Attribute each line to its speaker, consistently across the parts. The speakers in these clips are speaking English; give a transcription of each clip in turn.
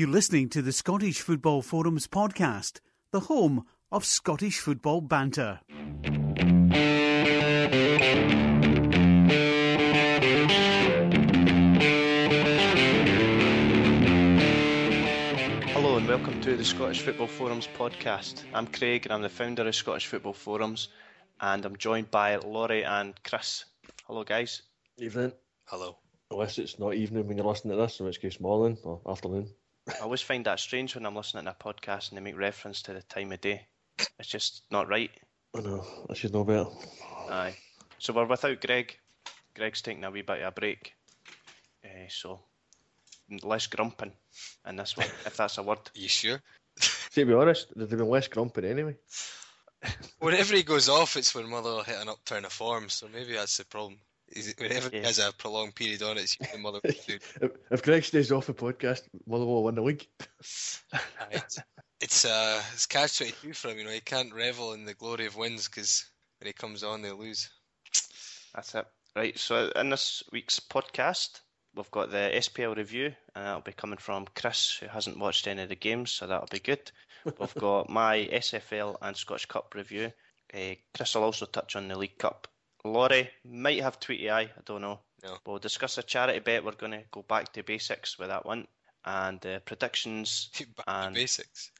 Speaker 1: You're listening to the Scottish Football Forums podcast, the home of Scottish football banter.
Speaker 2: Hello and welcome to the Scottish Football Forums podcast. I'm Craig and I'm the founder of Scottish Football Forums and I'm joined by Laurie and Chris. Hello guys.
Speaker 3: Evening.
Speaker 4: Hello.
Speaker 3: Unless it's not evening when you're listening to this, in which case morning or afternoon.
Speaker 2: I always find that strange when I'm listening to a podcast and they make reference to the time of day. It's just not right.
Speaker 3: I know, I should know better.
Speaker 2: Aye. So we're without Greg. Greg's taking a wee bit of a break. Uh, so less grumping in this one, if that's a word.
Speaker 4: Are you sure?
Speaker 3: To be honest, there'd have been less grumping anyway.
Speaker 4: Whenever he goes off, it's when Motherwell hit an upturn of form, so maybe that's the problem. Is it, whenever
Speaker 2: Yeah.
Speaker 4: he has a prolonged period on it, it's usually Motherwell food.
Speaker 3: If, if Greg stays off the podcast, Motherwell will win the league.
Speaker 4: Right. It's uh, it's catch twenty two for him. You know, he can't revel in the glory of wins because when he comes on, they lose.
Speaker 2: That's it. Right, so in this week's podcast, we've got the SPL review, and that'll be coming from Chris, who hasn't watched any of the games, so that'll be good. We've got my SFL and Scottish Cup review. Uh, Chris will also touch on the League Cup. Laurie might have tweety eye, I don't know.
Speaker 4: No.
Speaker 2: We'll discuss a charity bet. We're going to go back to basics with that one. And uh, predictions.
Speaker 4: Back
Speaker 2: And-
Speaker 4: to basics.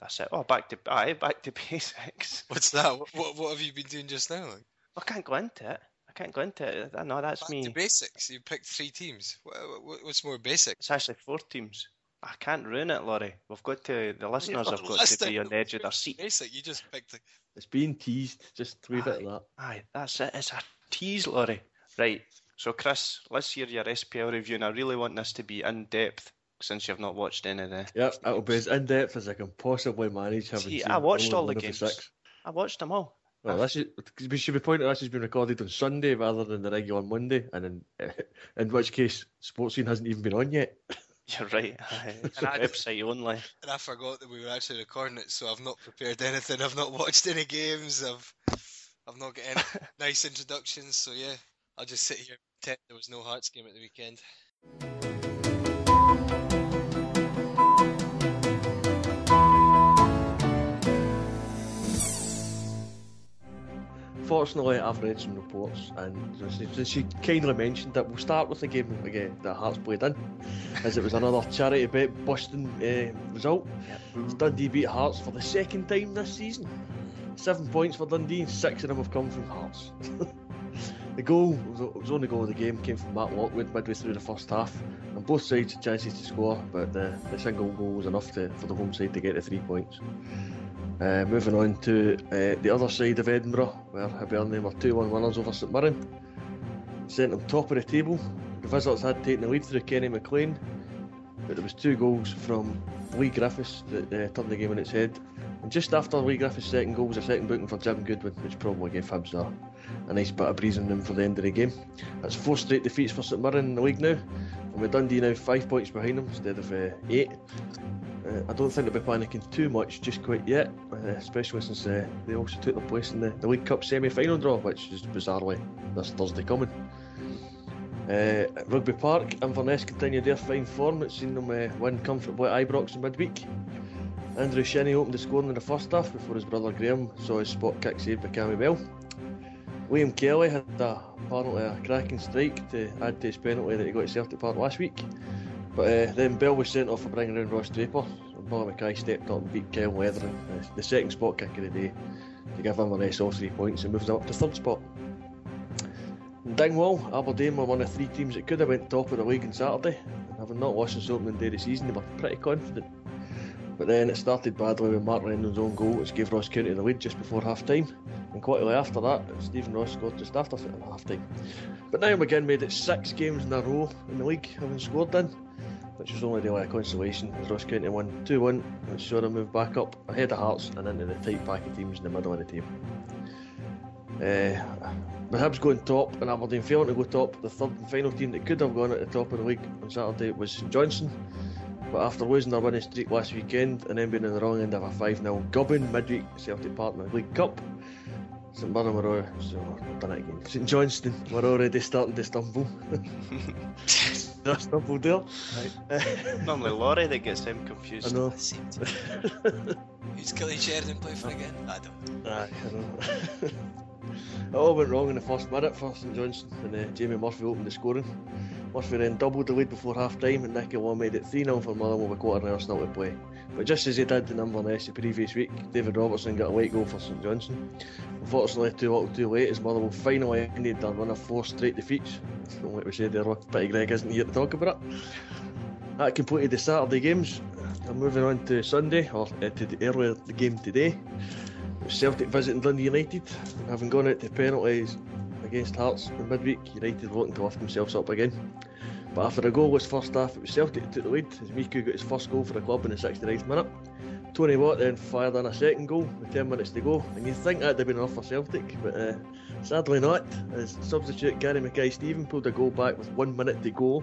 Speaker 2: That's it. Oh, back to aye, back to basics.
Speaker 4: What's that? What, what what have you been doing just now? Like?
Speaker 2: I can't go into it. I can't go into it. No, that's
Speaker 4: Back
Speaker 2: me.
Speaker 4: to basics. You picked three teams. What, what, what's more basic?
Speaker 2: It's actually four teams. I can't ruin it, Laurie. We've got to. The listeners have got to be on the edge of their seat.
Speaker 4: Basic. You just picked. The,
Speaker 3: It's being teased, just leave it at that.
Speaker 2: Aye, that's it. It's a tease, Laurie. Right. So, Chris, let's hear your SPL review, and I really want this to be in depth since you've not watched any of the.
Speaker 3: Yep, it'll be as in depth as I can possibly manage. Having
Speaker 2: See,
Speaker 3: seen
Speaker 2: I watched
Speaker 3: only
Speaker 2: all the
Speaker 3: of
Speaker 2: games.
Speaker 3: six.
Speaker 2: I watched them all.
Speaker 3: Well, this is, we should be pointing out this has been recorded on Sunday rather than the regular Monday, and in, in which case, Sportscene hasn't even been on yet.
Speaker 2: You're right. Aye, It's
Speaker 4: And I-
Speaker 2: website only.
Speaker 4: and I forgot that we were actually recording it, so I've not prepared anything. I've not watched any games. I've I've not got any nice introductions. So yeah, I'll just sit here. and Pretend there was no Hearts game at the weekend.
Speaker 3: Fortunately, I've read some reports, and she, she kindly mentioned that we'll start with the game again that Hearts played in, as it was another charity bet busting uh, result. Dundee beat Hearts for the second time this season. Seven points for Dundee, and six of them have come from Hearts. the goal, was, it was the only goal of the game, came from Matt Lockwood midway through the first half, and both sides had chances to score, but the, the single goal was enough to, for the home side to get the three points. Uh, moving on to uh, the other side of Edinburgh, where Hibernian were 2 1 winners over St Mirren. Sent them top of the table. The visitors had taken the lead through Kenny McLean, but there was two goals from Leigh Griffiths that uh, turned the game on its head. And just after Leigh Griffiths' second goal was a second booking for Jim Goodwin, which probably gave Hibs a, a nice bit of breezing room for the end of the game. That's four straight defeats for St Mirren in the league now, and with Dundee now five points behind them instead of eight. Uh, I don't think they'll be panicking too much just quite yet, uh, especially since uh, they also took their place in the, the League Cup semi-final draw, which is bizarrely this Thursday coming. Uh, Rugby Park, Inverness continued their fine form. It's seen them uh, win comfortably at Ibrox in midweek. Andrew Shinnie opened the scoring in the first half before his brother Graeme saw his spot kick saved by Cammy Bell. Liam Kelly had a, apparently a cracking strike to add to his penalty that he got at Celtic Park last week. But uh, then Bell was sent off for bringing in Ross Draper. Billy Mackay stepped up and beat Kyle Letheren, uh, the second spot kick of the day, to give Inverness all three points and moves up to third spot. In Dingwall, Aberdeen were one of three teams that could have went top of the league on Saturday. And having not lost since opening day of the season, they were pretty confident. But then it started badly with Mark Rendon's own goal, which gave Ross County the lead just before half time. And quickly after that, Stephen Ross scored just after half time. But Niall McGinn made it six games in a row in the league, having scored in, which was only really a consolation as Ross County won 2 1, which saw them move back up ahead of Hearts and into the tight pack of teams in the middle of the table. Uh, with Hibs going top and Aberdeen failing to go top, the third and final team that could have gone at the top of the league on Saturday was St Johnstone. But after losing their winning streak last weekend and then being in the wrong end of a 5 0 gubbing midweek at Celtic Park in the League Cup, St Mirren were already, so done it again. St Johnstone were already starting to stumble. They stumbled there.
Speaker 2: Normally Laurie that gets him confused.
Speaker 3: I know.
Speaker 4: That seemed to Who's Cillian Sheridan play for again? I don't.
Speaker 3: Aye, I know. it all went wrong in the first minute for St Johnstone, and uh, Jamie Murphy opened the scoring. Murphy then doubled the lead before half time, and Nicky Law made it 3 0 for Motherwell with a quarter an hour still to play. But just as he did in Inverness the previous week, David Robertson got a late goal for St Johnstone. Unfortunately, too little too late as Motherwell finally ended their run of four straight defeats. Don't like we said there, Petty Greg isn't here to talk about it. That completed the Saturday games. I'm moving on to Sunday, or uh, to the earlier game today. Celtic visiting Dundee United, having gone out to penalties against Hearts in midweek. United looking to lift themselves up again. But after a goalless first half, it was Celtic that took the lead as Miku got his first goal for the club in the 69th minute. Tony Watt then fired in a second goal with 10 minutes to go, and you'd think that'd have been enough for Celtic, but uh, sadly not, as substitute Gary Mackay Steven pulled a goal back with one minute to go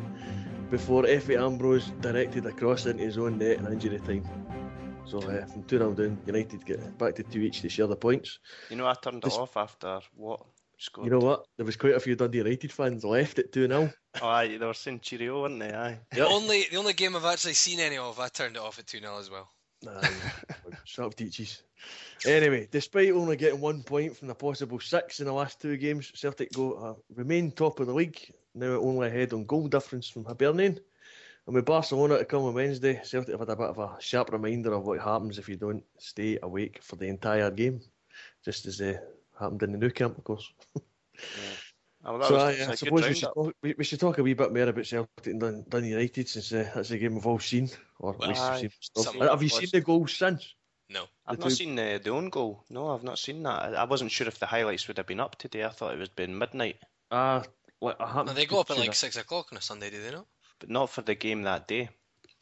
Speaker 3: before Efe Ambrose directed a cross into his own net in injury time. So uh, from 2 0 down, United get back to 2 each to share the points.
Speaker 2: You know, I turned it off after what scored.
Speaker 3: You know what? There was quite a few Dundee United fans left at 2 0.
Speaker 2: Oh, aye, they were saying cheerio, weren't they? Aye.
Speaker 4: The only the only game I've actually seen any of, I turned it off at 2 0 as well.
Speaker 3: Shut up, teaches. Anyway, despite only getting one point from the possible six in the last two games, Celtic go uh, remain top of the league, now only ahead on goal difference from Hibernian. And with Barcelona to come on Wednesday, Celtic have had a bit of a sharp reminder of what happens if you don't stay awake for the entire game, just as uh, happened in the Nou Camp, of course.
Speaker 2: Oh, well,
Speaker 3: so
Speaker 2: was,
Speaker 3: I,
Speaker 2: that's
Speaker 3: I
Speaker 2: a
Speaker 3: suppose we should, talk, we, we should talk a wee bit more about Celtic and Dun, Dun United since uh, that's a game we've all seen, or at least
Speaker 2: Aye,
Speaker 3: we've seen Have you
Speaker 2: of
Speaker 3: seen the goals since?
Speaker 4: No.
Speaker 2: I've
Speaker 3: the
Speaker 2: not
Speaker 3: two-
Speaker 2: seen the, the own goal. No, I've not seen that. I, I wasn't sure if the highlights would have been up today. I thought it was been midnight,
Speaker 3: Ah, like I happened
Speaker 4: No, they go up at like
Speaker 3: that.
Speaker 4: 6 o'clock on a Sunday, do they not?
Speaker 2: But not for the game that day.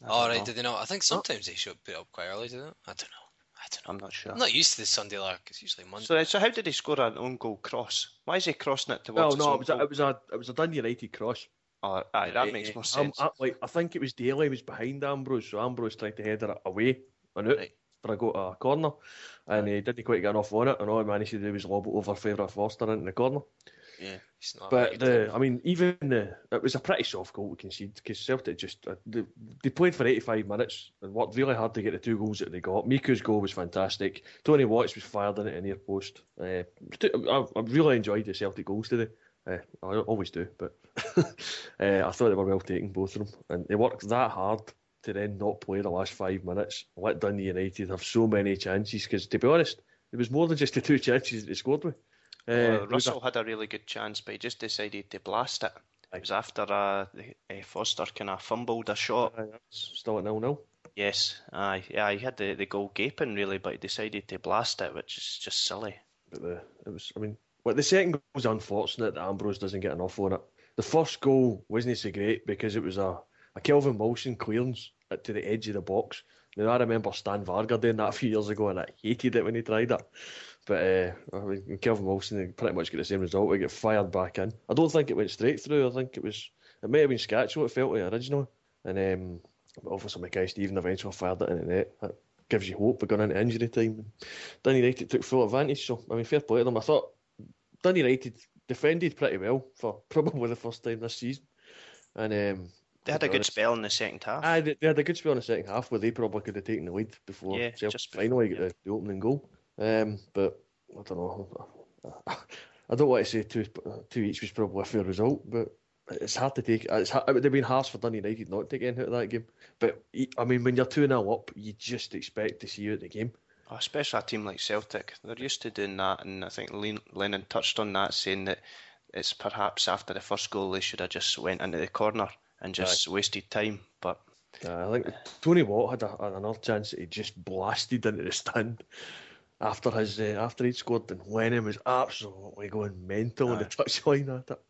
Speaker 2: I
Speaker 4: Oh, right,
Speaker 2: know.
Speaker 4: did they not? I think sometimes they should put it up quite early, do they? I don't know. I don't know.
Speaker 2: I'm not sure.
Speaker 4: I'm not used to this Sunday lark. It's usually Monday.
Speaker 2: So, so how did he score an own goal cross? Why is he crossing it
Speaker 3: Well,
Speaker 2: towards his
Speaker 3: no,
Speaker 2: own
Speaker 3: it was, a, it was a it was a Dundee United cross.
Speaker 2: Oh, aye, that makes more
Speaker 3: um,
Speaker 2: sense.
Speaker 3: I, like I think it was Daly was behind Ambrose, so Ambrose tried to header it away and out
Speaker 2: Right.
Speaker 3: for a go to a corner, and he didn't quite get enough on it, and all he managed to do was lob it over favourite Forster into the corner.
Speaker 2: Yeah.
Speaker 4: It's not
Speaker 3: But the. I mean, even the, it was a pretty soft goal to concede because Celtic just uh, they, they played for 85 minutes and worked really hard to get the two goals that they got. Miku's goal was fantastic. Tony Watts was fired in it in near post. Uh, I, I really enjoyed the Celtic goals today. Uh, I always do, but uh, I thought they were well taken, both of them, and they worked that hard to then not play the last five minutes. Let Dundee United have so many chances because, to be honest, it was more than just the two chances that they scored with. Uh,
Speaker 2: Uh,
Speaker 3: there a-
Speaker 2: Russell had a really good chance, but he just decided to blast it.
Speaker 3: Aye.
Speaker 2: It was after uh, the, uh, Forster kind of fumbled a shot.
Speaker 3: Aye, still at nil nil.
Speaker 2: Yes, aye, yeah, he had the, the goal gaping really, but he decided to blast it, which is just silly.
Speaker 3: But the it was, I mean, well, the second goal was unfortunate that Ambrose doesn't get an enough on it. The first goal wasn't so great because it was a, a Kelvin Wilson clearance at- to the edge of the box. Now I remember Stan Varga doing that a few years ago, and I hated it when he tried it. But uh, I mean, Kelvin Wilson pretty much got the same result. He got fired back in. I don't think it went straight through. I think it was it may have been Skacel. It felt like originally, and um, but obviously Mackay Steven eventually fired it in the net. That gives you hope. We're going into injury time. Dundee United took full advantage. So I mean, fair play to them. I thought Dundee United defended pretty well for probably the first time this season, and um,
Speaker 2: They had a good
Speaker 3: honest-
Speaker 2: spell in the second half.
Speaker 3: Aye, they, they had a good spell in the second half where they probably could have taken the lead before
Speaker 2: Yeah, just
Speaker 3: finally got the, the opening goal. Um, but I don't know. I don't want to say two two each was probably a fair result, but it's hard to take. It's, ha- it would have been harsh for Dundee United not to get out of that game. But I mean, when you're two 0 up, you just expect to see you at the game.
Speaker 2: Oh, especially a team like Celtic. They're used to doing that, and I think Lennon touched on that, saying that it's perhaps after the first goal they should have just went into the corner and just wasted time. But
Speaker 3: Uh, I think Tony Watt had, a, had another chance that he just blasted into the stand after his uh, after he'd scored, and Lennon was absolutely going mental on the touchline at it.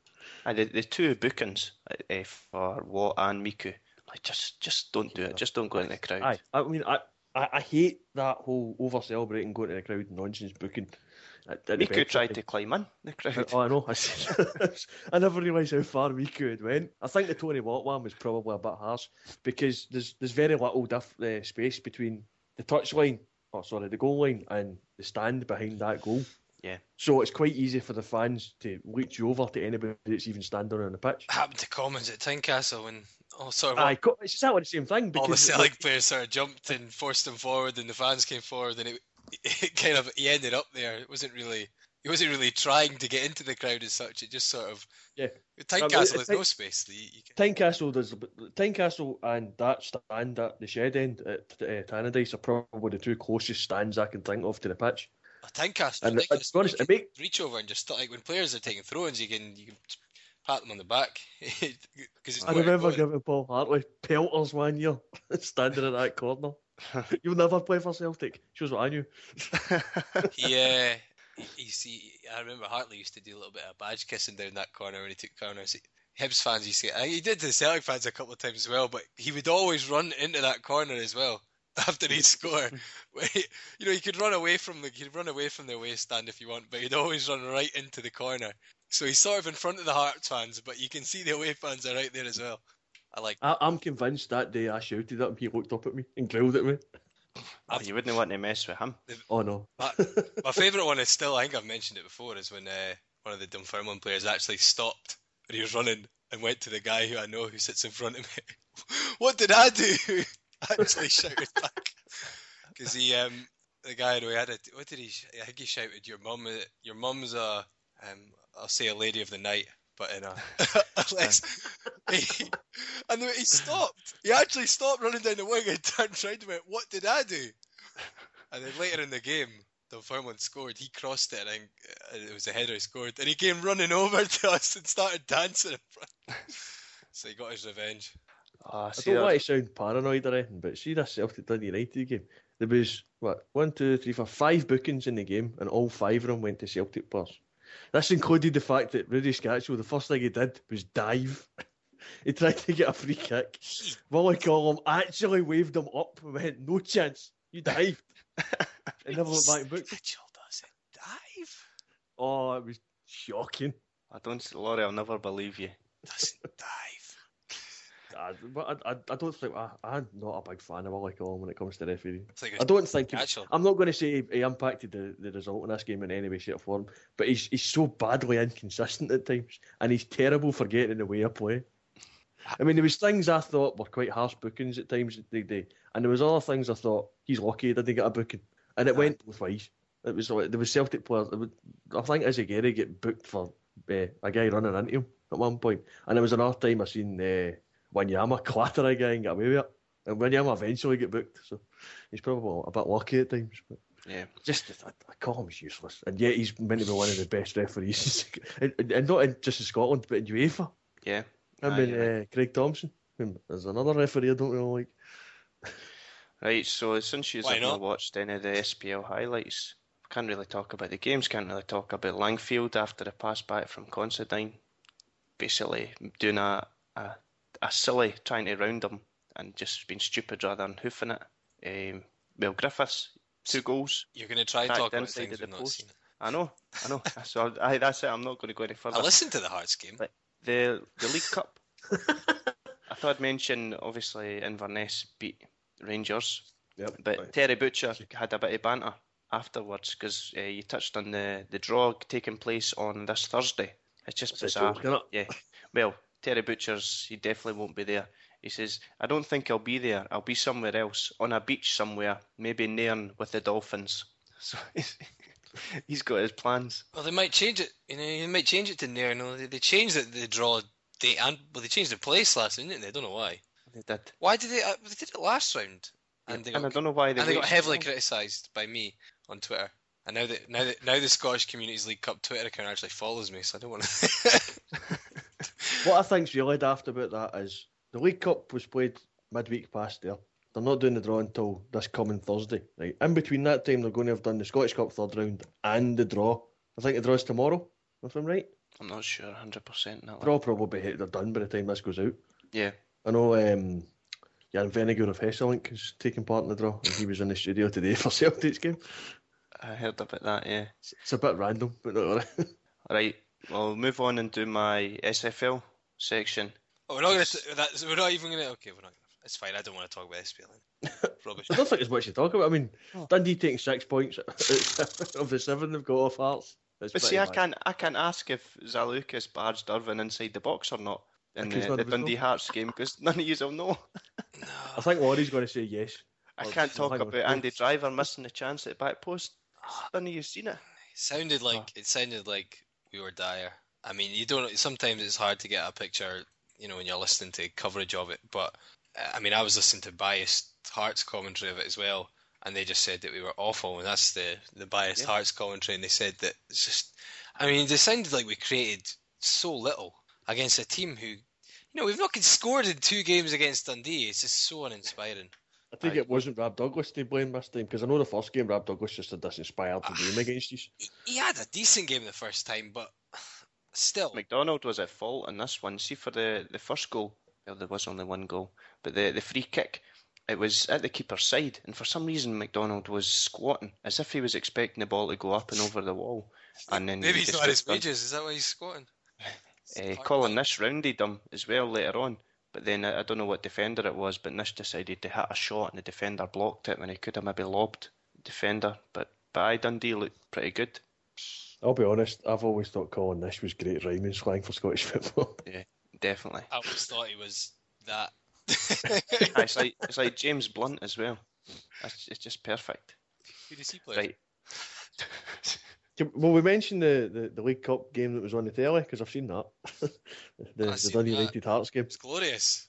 Speaker 2: uh, the, the two bookings uh, for Watt and Miku, like just just don't do it. Just don't go in the crowd.
Speaker 3: Aye, I mean, I, I, I hate that whole over celebrating, going to the crowd nonsense booking. At, at the
Speaker 2: Miku tried to climb in the crowd.
Speaker 3: Oh, I know. I, I never realised how far Miku had went. I think the Tony Watt one was probably a bit harsh because there's there's very little diff, uh, space between the touchline, oh sorry, the goal line and the stand behind that goal.
Speaker 2: Yeah.
Speaker 3: So it's quite easy for the fans to reach you over to anybody that's even standing on the pitch.
Speaker 4: happened to Commons at Tynecastle when oh sorry. of
Speaker 3: Aye, co- it's exactly the same thing.
Speaker 4: all the
Speaker 3: because,
Speaker 4: Celtic
Speaker 3: like,
Speaker 4: players sort of jumped and forced him forward, and the fans came forward, and it, it kind of he ended up there. It wasn't really he wasn't really trying to get into the crowd as such. It just sort of
Speaker 3: Yeah.
Speaker 4: Tynecastle
Speaker 3: it's
Speaker 4: has
Speaker 3: like-
Speaker 4: no space. You, you can,
Speaker 3: Tynecastle does Tynecastle and that stand at the shed end at uh, Tannadice are probably the two closest stands I can think of to the pitch.
Speaker 4: a Tynecastle,
Speaker 3: And
Speaker 4: ridiculous.
Speaker 3: to be honest,
Speaker 4: You
Speaker 3: it
Speaker 4: can
Speaker 3: make-
Speaker 4: reach over and just like when players are taking throw-ins, you can you can pat them on the back because it's
Speaker 3: I remember giving Paul Hartley pelters one year, standing in that corner. You'll never play for Celtic. Shows what I knew.
Speaker 4: Yeah, you see, I remember Hartley used to do a little bit of badge kissing down that corner when he took corners. Hibs fans used to, he did to the Celtic fans a couple of times as well, but he would always run into that corner as well after he'd score. You know, he could run away from the, he'd run away from the away stand if you want, but he'd always run right into the corner. So he's sort of in front of the Hearts fans, but you can see the away fans are right there as well. I like.
Speaker 3: I, I'm convinced that day I shouted at him, he looked up at me and growled at me.
Speaker 2: Oh, you wouldn't want to mess with him.
Speaker 3: Oh no.
Speaker 4: My, my favourite one is still, I think I've mentioned it before, is when uh, one of the Dunfermline players actually stopped when he was running and went to the guy who I know who sits in front of me. what did I do? actually shouted back. Because he, um, the guy who had it, what did he, sh- I think he shouted, your mum, uh, your mum's a, um, I'll say a lady of the night, but in a, less, he, and he stopped. He actually stopped running down the wing and turned around and went, what did I do? And then later in the game, the Dunfermline scored. He crossed it, and uh, it was a header he scored. And he came running over to us and started dancing in front. so he got his revenge.
Speaker 2: Oh,
Speaker 3: I
Speaker 2: see,
Speaker 3: don't want
Speaker 2: that-
Speaker 3: to sound paranoid or anything, but see this Celtic Dundee United game. There was what one, two, three, four, five bookings in the game, and all five of them went to Celtic players. This included the fact that Rudi Skacel, the first thing he did was dive. he tried to get a free kick. Wally Collum actually waved him up and went, "No chance, you dived," and never went back and booked.
Speaker 4: Mitchell does it dive.
Speaker 3: Oh, it was shocking.
Speaker 2: I don't, Laurie, I'll never believe you.
Speaker 4: Doesn't dive.
Speaker 3: I, but I, I, don't think I, I'm not a big fan of Wally Collum when it comes to refereeing. I don't think he, I'm not going to say he impacted the, the result in this game in any way, shape, or form, but he's he's so badly inconsistent at times, and he's terrible for getting in the way of play. I mean, there was things I thought were quite harsh bookings at times the day, and there was other things I thought he's lucky he didn't get a booking, and it went both ways. It was there was Celtic players. Was, I think Izaguirre get booked for uh, a guy running into him at one point, and there was another time I seen uh, Wanyama clatter a guy and get away with it, and Wanyama eventually get booked. So he's probably a bit lucky at times. But
Speaker 2: Yeah.
Speaker 3: just I, I call him useless, and yet he's meant to be one of the best referees, and, and not in, just in Scotland, but in UEFA.
Speaker 2: Yeah.
Speaker 3: I
Speaker 2: mean
Speaker 3: and
Speaker 2: you're
Speaker 3: uh, Craig Thomson. There's another referee I don't really like.
Speaker 2: Right, so since you've not?
Speaker 4: not?
Speaker 2: watched any of the SPL highlights, can't really talk about the games, can't really talk about Langfield after the pass back from Considine. Basically doing a, a, a silly trying to round them and just being stupid rather than hoofing it. Um, well, Griffiths, two goals.
Speaker 4: You're going to try and
Speaker 2: Back
Speaker 4: talk about things
Speaker 2: the
Speaker 4: we've not
Speaker 2: post.
Speaker 4: seen.
Speaker 2: I know, I know. so I, that's it. I'm not going to go any further.
Speaker 4: I listened to the Hearts game.
Speaker 2: But- the the League Cup. I thought I'd mention obviously Inverness beat Rangers,
Speaker 3: Yep.
Speaker 2: but Terry Butcher had a bit of banter afterwards because uh, you touched on the the draw taking place on this Thursday. It's just
Speaker 3: That's a
Speaker 2: bizarre.
Speaker 3: joke, innit?
Speaker 2: Yeah. Well, Terry Butcher's he definitely won't be there. He says, I don't think I'll be there. I'll be somewhere else, on a beach somewhere, maybe Nairn with the Dolphins. So he's, he's got his plans.
Speaker 4: Well, they might change it. You know, they might change it to near. No, they, they changed it. The draw date and well, they changed the place last, didn't they? I don't know why.
Speaker 2: They did.
Speaker 4: Why did they? Uh, they did it last round, and they
Speaker 2: and I don't know why they,
Speaker 4: and they got heavily criticised by me on Twitter. And now that now that now the Scottish Communities League Cup Twitter account actually follows me, so I don't want to.
Speaker 3: What I think's really daft about that is the League Cup was played midweek past there. They're not doing the draw until this coming Thursday. Right. In between that time, they're going to have done the Scottish Cup third round and the draw. I think the draw's tomorrow, if I'm right.
Speaker 2: I'm not sure 100% that one.
Speaker 3: Draw probably be they're done by the time this goes out.
Speaker 2: Yeah.
Speaker 3: I know um, Jan Vennegoor of Hesselink is taking part in the draw, and he was in the studio today for Celtic's game.
Speaker 2: I heard about that, yeah.
Speaker 3: It's, it's a bit random, but not really.
Speaker 2: Right, well, move on and do my SFL section.
Speaker 4: oh, we're not gonna. T- that, we're not even gonna. Okay, we're not gonna. It's fine. I don't want to talk about SPL. Rubbish.
Speaker 3: I don't think there's much to talk about. I mean,
Speaker 2: Oh.
Speaker 3: Dundee taking six points of the seven they've got off Hearts. It's
Speaker 2: But
Speaker 3: pretty
Speaker 2: see, I can't, I can't ask if Zaliukas barged Irvine inside the box or not in the, the
Speaker 3: of us know.
Speaker 2: Dundee Hearts game because none of you will know.
Speaker 4: No.
Speaker 3: I think Laurie's going to say yes.
Speaker 2: I can't talk about
Speaker 3: we're
Speaker 2: Andy Driver missing the chance at back post.
Speaker 3: Ah.
Speaker 2: None of you seen it.
Speaker 4: It sounded like it sounded like we were dire. I mean, you don't. Sometimes it's hard to get a picture, you know, when you're listening to coverage of it. But uh, I mean, I was listening to biased Hearts commentary of it as well, and they just said that we were awful, and that's the the biased
Speaker 2: Yeah.
Speaker 4: Hearts commentary, and they said that it's just. I mean, they sounded like we created so little against a team who, you know, we've not scored in two games against Dundee. It's just so uninspiring.
Speaker 3: I think
Speaker 2: Aye.
Speaker 3: it wasn't Rab Douglas to blame this time because I know the first game Rab Douglas just had this inspired
Speaker 2: Ah.
Speaker 3: game against us.
Speaker 4: He, he had a decent game the first time, but still.
Speaker 2: McDonald was at fault in this one. See, for the, the first goal, well, there was only one goal, but the, the free kick, it was at the keeper's side, and for some reason, McDonald was squatting as if he was expecting the ball to go up and over the wall. And then
Speaker 4: Maybe
Speaker 2: he
Speaker 4: he's
Speaker 2: just
Speaker 4: not had his
Speaker 2: got
Speaker 4: wages. Is that why he's squatting?
Speaker 2: Uh, Colin Nish rounded him as well later on, but then I, I don't know what defender it was, but Nish decided to hit a shot and the defender blocked it when he could have maybe lobbed the defender. But but I Dundee looked pretty good.
Speaker 3: I'll be honest, I've always thought Colin Nish was great rhyming slang for Scottish football.
Speaker 2: Yeah, definitely.
Speaker 4: I always thought he was that.
Speaker 2: It's like it's like James Blunt as well. That's it's just perfect.
Speaker 4: Who does he play?
Speaker 2: Right.
Speaker 3: Can- Well, we mentioned the, the, the League Cup game that was on the telly because I've seen that. the
Speaker 4: I've
Speaker 3: the Dundee. United Hearts game.
Speaker 4: It's glorious.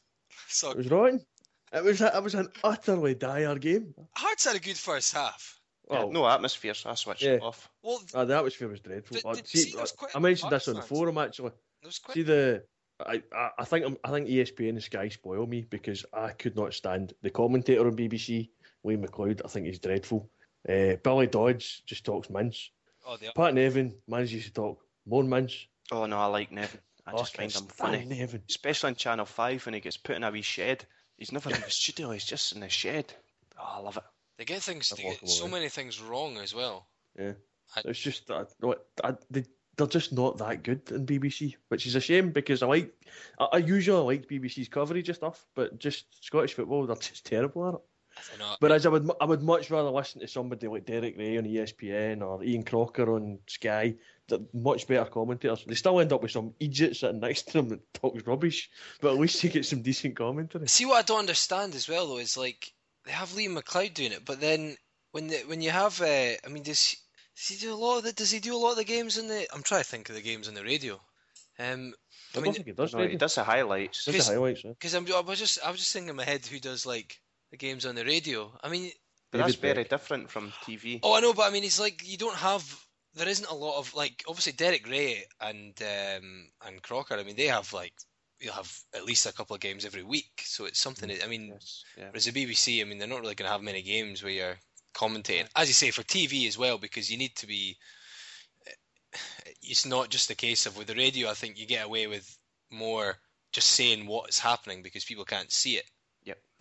Speaker 4: So
Speaker 3: It was rotten. It was a, it was an utterly dire game.
Speaker 4: Hearts had a good first half.
Speaker 3: Well,
Speaker 2: no atmosphere, so I switched it
Speaker 3: Yeah.
Speaker 2: off.
Speaker 4: Well,
Speaker 3: uh, the atmosphere was dreadful.
Speaker 4: Did-
Speaker 3: see,
Speaker 4: see, there was quite
Speaker 3: mentioned
Speaker 4: lot
Speaker 3: this on the forum actually.
Speaker 4: quite.
Speaker 3: See the, I, I, I think I'm, I think ESPN and Sky spoil me because I could not stand the commentator on BBC, Wayne McLeod. I think he's dreadful. Uh, Billy Dodds just talks mince.
Speaker 4: Oh, the,
Speaker 3: Pat Nevin manages to talk more mince.
Speaker 2: Oh no, I like Nevin. I
Speaker 3: Oh,
Speaker 2: just
Speaker 3: can't
Speaker 2: find him funny.
Speaker 3: Nevin.
Speaker 2: Especially on Channel 5 when he gets put in a wee shed. He's never in the studio, he's just in the shed. Oh, I love it.
Speaker 4: they get things. They get so
Speaker 3: eh?
Speaker 4: many things wrong as well.
Speaker 3: Yeah,
Speaker 4: I-
Speaker 3: it's just uh, no, I, they they're just not that good in BBC, which is a shame because I like I, I usually like BBC's coverage of stuff, but just Scottish football they're just terrible at it.
Speaker 4: You
Speaker 3: as I would I would much rather listen to somebody like Derek Ray on ESPN or Ian Crocker on Sky. They're much better commentators. They still end up with some idiot sitting next to them that talks rubbish, but at least you get some decent commentary.
Speaker 4: See what I don't understand as well though is like they have Liam McLeod doing it, but then when the, when you have, uh, I mean, does does he do a lot of the, Does he do a lot of the games in the? I'm trying to think of the games on the radio. Um,
Speaker 3: I,
Speaker 4: I
Speaker 3: don't
Speaker 4: mean,
Speaker 3: think he does.
Speaker 2: No, he does the highlights.
Speaker 3: Just the highlights. Yeah.
Speaker 4: because I'm I was just I was just thinking in my head who does like the games on the radio. I mean,
Speaker 2: But that's
Speaker 3: David
Speaker 2: very different from TV.
Speaker 4: oh I know, but I mean it's like you don't have. There isn't a lot of like obviously Derek Ray and um, and Crocker. I mean they have like you'll have at least a couple of games every week, so it's something. that- I mean,
Speaker 2: Yes, yeah.
Speaker 4: Whereas the BBC, I mean, they're not really going to have many games where you're commentating, as you say, for TV as well, because you need to be. It's not just a case of with the radio. I think you get away with more just saying what is happening because people can't see it.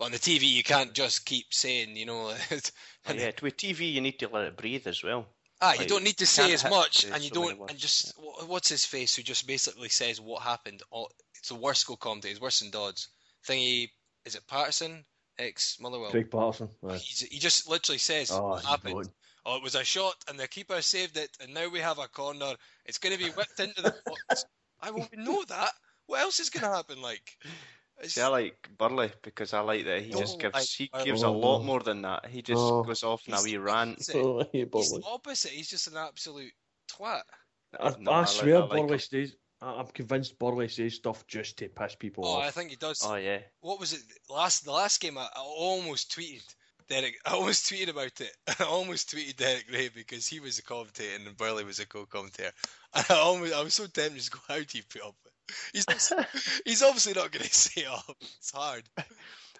Speaker 2: Yep.
Speaker 4: But on the TV, you can't just keep saying, you know,
Speaker 2: Oh, yeah, with TV you need to let it breathe as well.
Speaker 4: ah, you don't need to say as much, and you
Speaker 2: so
Speaker 4: don't, and just wha- what's his face who just basically says what happened. All, it's the worst go comedy. It's worse than Dodds. Thingy, is it Paterson? Ex Motherwell.
Speaker 3: Craig Paterson. Aye.
Speaker 4: He just literally says
Speaker 3: Oh,
Speaker 4: what happened.
Speaker 3: gone.
Speaker 4: Oh, it was a shot, and the keeper saved it, and now we have a corner. It's going to be whipped into the box. I won't know that. What else is going to happen? Like, it's,
Speaker 2: See, I like Burley because I like that he just
Speaker 4: Oh,
Speaker 2: gives
Speaker 4: like
Speaker 2: he
Speaker 4: Burley.
Speaker 2: gives a lot
Speaker 3: Oh.
Speaker 2: more than that. He just
Speaker 3: Oh.
Speaker 2: goes off in a
Speaker 4: He's
Speaker 2: wee rant.
Speaker 4: opposite.
Speaker 3: Oh,
Speaker 4: he's the oh, opposite. He's just an absolute twat.
Speaker 3: I,
Speaker 2: No,
Speaker 3: I,
Speaker 2: I
Speaker 3: swear
Speaker 2: I like
Speaker 3: Burley
Speaker 2: him.
Speaker 3: says. I- I'm convinced Burley says stuff just to piss people
Speaker 4: oh,
Speaker 3: off. Oh, off.
Speaker 4: I think he does.
Speaker 2: Oh yeah,
Speaker 4: What was it? Last the last game, I, I almost tweeted Derek. I almost tweeted about it. I almost tweeted Derek Ray because he was a commentator and Burley was a co-commentator. And I almost, I was so tempted to just go, "How do you put up?" With it?" He's obviously, he's obviously not going to say it up. It's hard.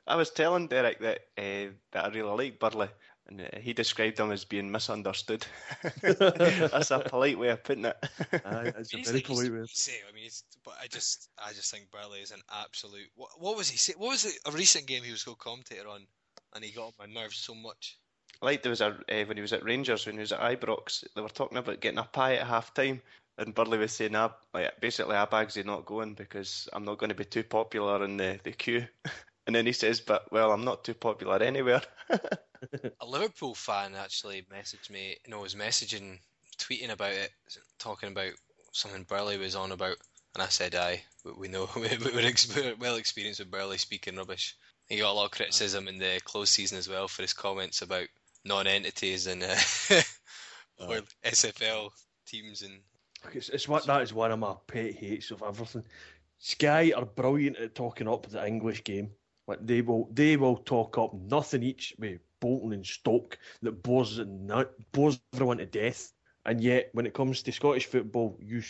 Speaker 2: I was telling Derek that uh, that I really like Burley, and uh, he described him as being misunderstood. That's a polite way of putting it.
Speaker 3: Aye, it's a very
Speaker 4: like-
Speaker 3: polite way.
Speaker 4: say, I mean, but I just, I just think Burley is an absolute. What, what was he say? What was it? A recent game he was co-commentator on, and he got on my nerves so much.
Speaker 2: like there was a uh, when he was at Rangers when he was at Ibrox, they were talking about getting a pie at half time, and Burley was saying, "Ah, like, basically, our bags are not going because I'm not going to be too popular in the the queue." And then he says, "But well, I'm not too popular anywhere."
Speaker 4: A Liverpool fan actually messaged me. No, was messaging, tweeting about it, talking about something Burley was on about, and I said, "Aye, we know we're, ex- we're well experienced with Burley speaking rubbish." He got a lot of criticism in the close season as well for his comments about non-entities and uh, or SFL teams and
Speaker 3: It's, it's what that is one of my pet hates of everything. Sky are brilliant at talking up the English game. Like they will, they will talk up nothing each with Bolton and Stoke that bores nut, bores everyone to death. And yet, when it comes to Scottish football, you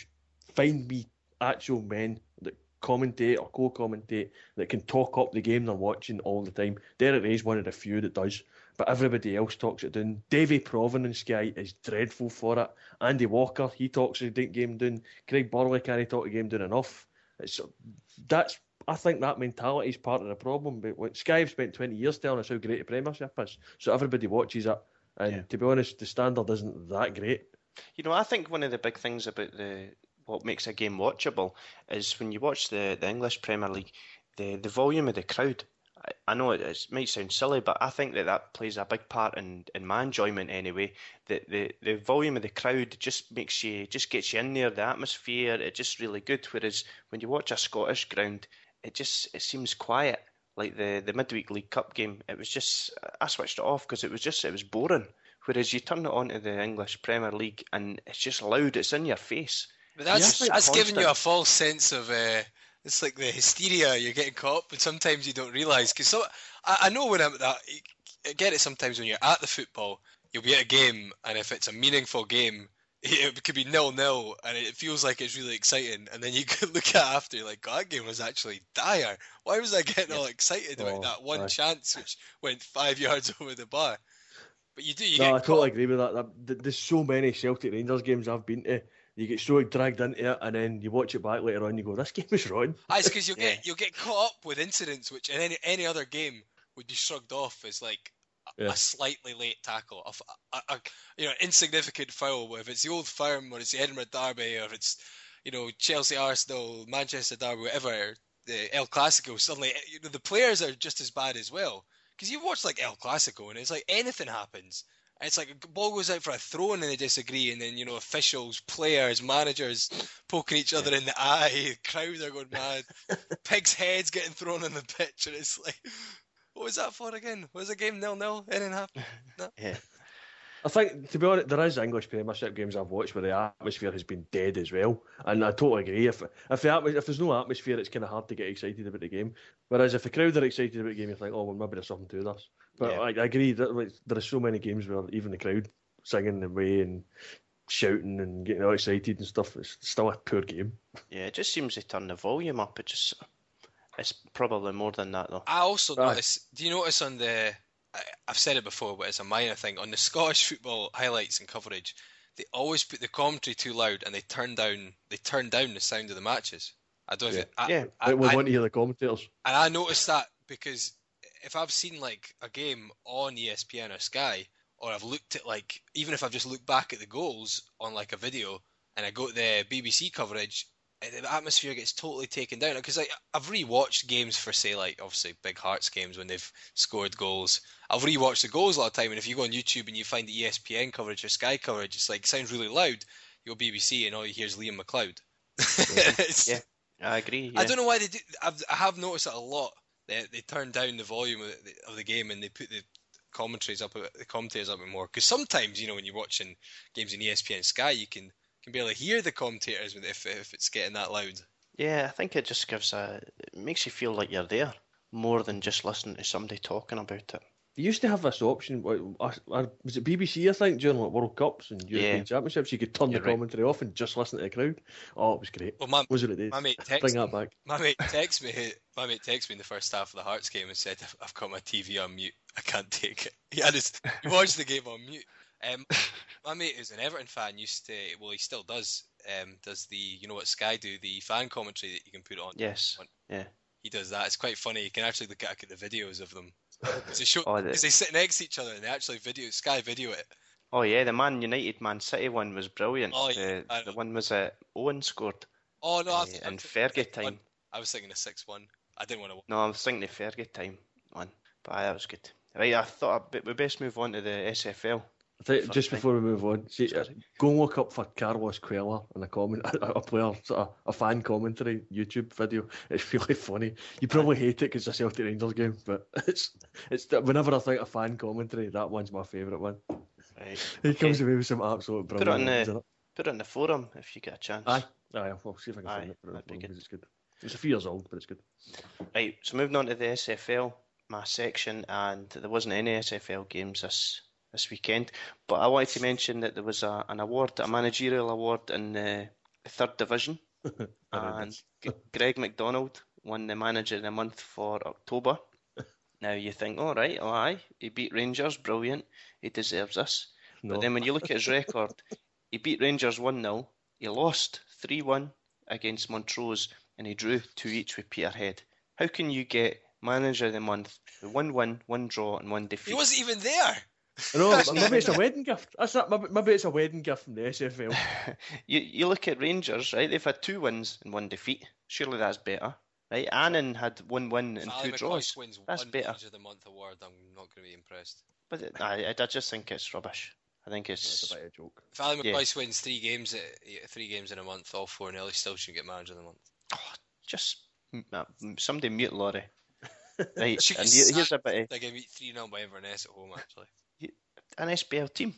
Speaker 3: find me actual men that commentate or co-commentate that can talk up the game they're watching all the time. Derek Ray's one of the few that does, but everybody else talks it down. Davy Provan in Sky is dreadful for it. Andy Walker, he talks the game down. Craig Burley can't talk the game down enough. It's that's I think that mentality is part of the problem. But what- Sky have spent 20 years telling us how great the Premiership is, so everybody watches it. And
Speaker 2: Yeah.
Speaker 3: to be honest, the standard isn't that great.
Speaker 2: You know, I think one of the big things about the what makes a game watchable is when you watch the, the English Premier League, the, the volume of the crowd. I, know it, it might sound silly, but I think that that plays a big part in, in my enjoyment anyway. The, the the volume of the crowd just makes you just gets you in there. The atmosphere, it's just really good. Whereas when you watch a Scottish ground, it just it seems quiet. Like the the midweek League Cup game, it was just I switched it off because it was just it was boring. Whereas you turn it on to the English Premier League and it's just loud, it's in your face.
Speaker 4: But that's that's giving you a false sense of uh, it's like the hysteria you're getting caught but sometimes you don't realise. Because so, I, I know when I'm at that, I get it. Sometimes when you're at the football, you'll be at a game, and if it's a meaningful game, it could be nil nil, and it feels like it's really exciting. And then you could look at it after, you're like, God, that game was actually dire. Why was I getting all excited about
Speaker 3: Oh,
Speaker 4: that one
Speaker 3: aye.
Speaker 4: chance which went five yards over the bar? But you do, you
Speaker 3: no,
Speaker 4: get
Speaker 3: I
Speaker 4: caught
Speaker 3: totally agree with. That- There's so many Celtic Rangers games I've been to. You get so dragged into it, and then you watch it back later on. You go, "This game is wrong."
Speaker 4: Ah, it's because you'll
Speaker 2: Yeah.
Speaker 4: get you'll get caught up with incidents which in any any other game would be shrugged off as like a,
Speaker 3: Yeah.
Speaker 4: a slightly late tackle, a, f- a- a- you know insignificant foul. If it's the old firm or it's the Edinburgh Derby or it's you know Chelsea, Arsenal, Manchester Derby, whatever, the El Clasico. Suddenly, you know, the players are just as bad as well. Because you watch like El Clasico and it's like anything happens. And it's like a ball goes out for a throw and they disagree, and then you know officials, players, managers poking each other in the eye, crowds are going mad, pigs' heads getting thrown on the pitch, and it's like, what was that for again? Was the game nil nil? Anything happen?
Speaker 2: Yeah.
Speaker 3: I think, to be honest, there is English Premiership games I've watched where the atmosphere has been dead as well, and I totally agree. If if the atmo- if there's no atmosphere, it's kind of hard to get excited about the game. Whereas if the crowd are excited about the game, you think, oh, well, maybe there's something to this. But
Speaker 2: Yeah.
Speaker 3: I, I agree that like, there are so many games where even the crowd singing away and shouting and getting all excited and stuff, it's still a poor game.
Speaker 2: Yeah, it just seems to turn the volume up. It just it's probably more than that though.
Speaker 4: I also
Speaker 3: Aye.
Speaker 4: notice. Do you notice on the? I, I've said it before, but it's a minor thing. On the Scottish football highlights and coverage, they always put the commentary too loud and they turn down. They turn down the sound of the matches. I don't. know
Speaker 3: Yeah.
Speaker 4: If it, I,
Speaker 2: Yeah.
Speaker 4: I,
Speaker 3: we
Speaker 4: I-
Speaker 3: want to hear the commentators.
Speaker 4: And I noticed that because if I've seen like a game on ESPN or Sky, or I've looked at like even if I've just looked back at the goals on like a video, and I go to the BBC coverage, the atmosphere gets totally taken down. Because like I've rewatched games for say like obviously Big Hearts games when they've scored goals. I've rewatched the goals a lot of time, and if you go on YouTube and you find the ESPN coverage or Sky coverage, it's like sounds really loud. You go BBC and all you hear is Liam McLeod. It's-
Speaker 2: Yeah. I agree.
Speaker 4: I don't know why they do. I've, I have noticed it a lot. They they turn down the volume of the, of the game and they put the commentaries up, the commentators up a bit more. Because sometimes you know when you're watching games in ESPN Sky, you can can barely hear the commentators if if it's getting that loud.
Speaker 2: Yeah, I think it just gives a it makes you feel like you're there more than just listening to somebody talking about it.
Speaker 3: They used to have this option. like, Was it BBC? I think during like World Cups and European
Speaker 2: Yeah.
Speaker 3: Championships, you could turn
Speaker 2: You're
Speaker 3: the
Speaker 2: right.
Speaker 3: commentary off and just listen to the crowd. Oh, it was great.
Speaker 4: Well, my
Speaker 3: Was it days?
Speaker 4: my mate
Speaker 3: Bring
Speaker 4: texted
Speaker 3: that back.
Speaker 4: my mate texted me. My mate texted me in the first half of the Hearts game and said, "I've- "I've got my TV on mute. I can't take it." He had his, he watched the game on mute. Um, my mate is an Everton fan. Used to well, he still does. Um, does the you know what Sky do the fan commentary that you can put on?
Speaker 2: Yes. Yeah.
Speaker 4: he does that. It's quite funny. You can actually look at, the videos of them. Because they, show,
Speaker 2: Oh, the-
Speaker 4: 'cause they sit next to each other and they actually video Sky video it.
Speaker 2: Oh yeah, the Man United Man City one was brilliant.
Speaker 4: Oh, yeah,
Speaker 2: the, the one was uh, Owen scored
Speaker 4: Oh no, I,
Speaker 2: uh,
Speaker 4: thinking of
Speaker 2: Fergie
Speaker 4: one.
Speaker 2: time.
Speaker 4: I was thinking of six one. I didn't want to.
Speaker 2: No, I was thinking the Fergie time one, but aye, that was good. Right, I thought I'd, we best move on to the SFL.
Speaker 3: Think, just before we move on, see, go and look up for Carlos Cuellar in a comment, a, a player, sort of a fan commentary YouTube video. It's really funny. You probably hate it because it's a Celtic Rangers game, but it's it's whenever I think of fan commentary, that one's my favourite one.
Speaker 2: Right,
Speaker 3: He
Speaker 2: okay.
Speaker 3: comes away with some absolute
Speaker 2: Put it on the-
Speaker 3: it.
Speaker 2: Put it in the forum if you get a chance.
Speaker 3: Aye, aye, I'll see if I can
Speaker 2: Aye,
Speaker 3: find it. Put it
Speaker 2: that'd be good.
Speaker 3: It's good. It's a few years old, but it's good.
Speaker 2: Right, so moving on to the SFL, my section, and there wasn't any SFL games this this weekend, but I wanted to mention that there was a, an award, a managerial award in the third division, and G- Greig McDonald won the manager of the month for October. Now you think, all right, oh aye, he beat Rangers, brilliant, he deserves this.
Speaker 3: No.
Speaker 2: But then when you look at his record, he beat Rangers 1 0, he lost 3 1 against Montrose, and he drew 2 each with Peterhead. How can you get manager of the month with one win, one draw, and one defeat?
Speaker 4: He wasn't even there.
Speaker 3: I know, but maybe it's a wedding gift. That's not, maybe, maybe it's a wedding gift from the SFL.
Speaker 2: you, you look at Rangers, right? They've had two wins and one defeat. Surely that's better, right? Annan had one win and
Speaker 4: If
Speaker 2: two
Speaker 4: Ali
Speaker 2: draws.
Speaker 4: Wins
Speaker 2: That's
Speaker 4: one
Speaker 2: better.
Speaker 4: Manager of the Month award, I'm not going to be impressed.
Speaker 2: But it- I, I just think it's rubbish. I think
Speaker 3: It's
Speaker 2: it's
Speaker 3: a bit of a joke.
Speaker 4: If Ali
Speaker 2: Yeah.
Speaker 4: Wins three games, three games in a month, all four nil, he still should get Manager of the Month.
Speaker 2: just uh, somebody mute Laurie. Right, and here's a bit of
Speaker 4: They gave me three 0 by Inverness at home. Actually,
Speaker 2: an SPL team.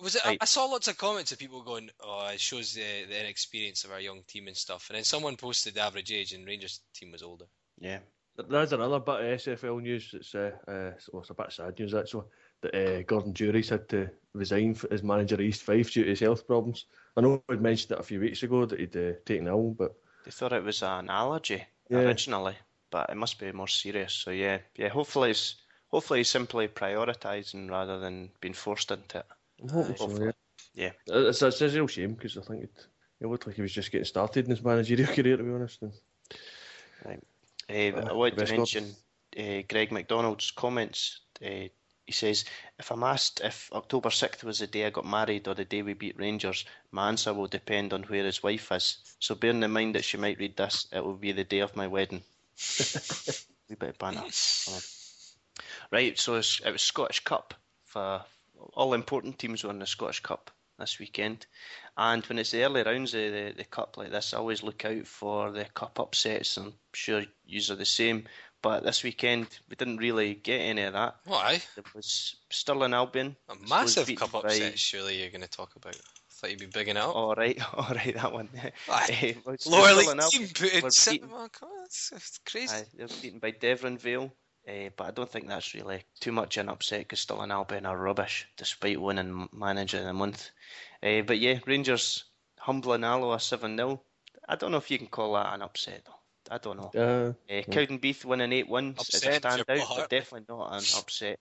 Speaker 4: was it?
Speaker 2: Right.
Speaker 4: I, I saw lots of comments of people going, "Oh, it shows the the inexperience of our young team and stuff." And then someone posted the average age, and Rangers team was older.
Speaker 2: Yeah.
Speaker 3: There's another bit of SFL news that's uh, uh, well, it's a bit sad news actually. That uh, Gordon Durie's had to resign f- as manager of East Fife due to his health problems. I know we'd mentioned it a few weeks ago that he'd uh, taken ill, but
Speaker 2: They thought it was an allergy
Speaker 3: Yeah.
Speaker 2: originally, but it must be more serious. So yeah, yeah. Hopefully, it's hopefully he's simply prioritising rather than being forced into it.
Speaker 3: So. Yeah,
Speaker 2: Yeah.
Speaker 3: it's, it's a real shame because I think it, it looked like he was just getting started in his managerial career, to be honest. And
Speaker 2: Uh,
Speaker 3: Uh,
Speaker 2: I wanted to mention uh, Greig McDonald's comments. Uh, he says, "If I'm asked if October 6th was the day I got married or the day we beat Rangers, my answer will depend on where his wife is. So bearing in mind that she might read this, it will be the day of my wedding." Wee bit of banter. Right, so it's, it was Scottish Cup for all important teams were in the Scottish Cup this weekend. And when it's the early rounds of the, the cup like this, I always look out for the cup upsets. I'm sure you are the same. But this weekend, we didn't really get any of that.
Speaker 4: Why?
Speaker 2: There was Stirling Albion.
Speaker 4: A massive cup
Speaker 2: by-
Speaker 4: upset. Surely you're going to talk about. I thought you'd be bigging it up.
Speaker 2: All right, all right, that one.
Speaker 4: Aye. Lower league team
Speaker 2: Albion
Speaker 4: put in seven.
Speaker 2: beaten-
Speaker 4: Oh, come on, that's, that's crazy.
Speaker 2: Aye, they were beaten by Deveronvale, uh, but I don't think that's really too much an upset because Stirling Albion are rubbish despite winning Manager of the Month. Uh, but yeah, Rangers humbling Alloa 7 0. I don't know if you can call that an upset though. I don't know.
Speaker 3: uh,
Speaker 2: Uh, Cowdenbeath winning 8 1 is a
Speaker 4: Upset if you're
Speaker 2: standout, but definitely not an upset.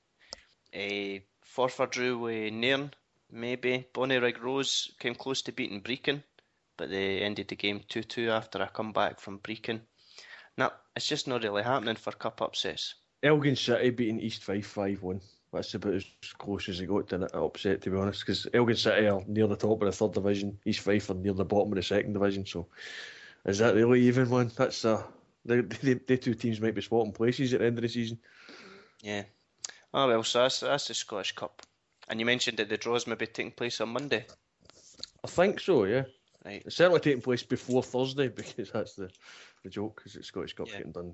Speaker 2: Uh, Forfar drew with Nairn, maybe. Bonnyrigg Rose came close to beating Brechin, but they ended the game 2 2 after a comeback from Brechin. No, it's just not really happening for cup upsets.
Speaker 3: Elgin City beating East Fife 5 1. That's about as close as it got to an upset, to be honest, because Elgin City are near the top of the third division, East Fife are near the bottom of the second division. So, is that really even one? That's uh, the, the, the two teams might be swapping places at the end of the season.
Speaker 2: Yeah. Oh well, so that's, that's the Scottish Cup. And you mentioned that the draws may be taking place on Monday.
Speaker 3: I think so, yeah.
Speaker 2: Right.
Speaker 3: It's certainly taking place before Thursday because that's the, the joke, because it's Scottish Cup's
Speaker 2: Yeah.
Speaker 3: getting done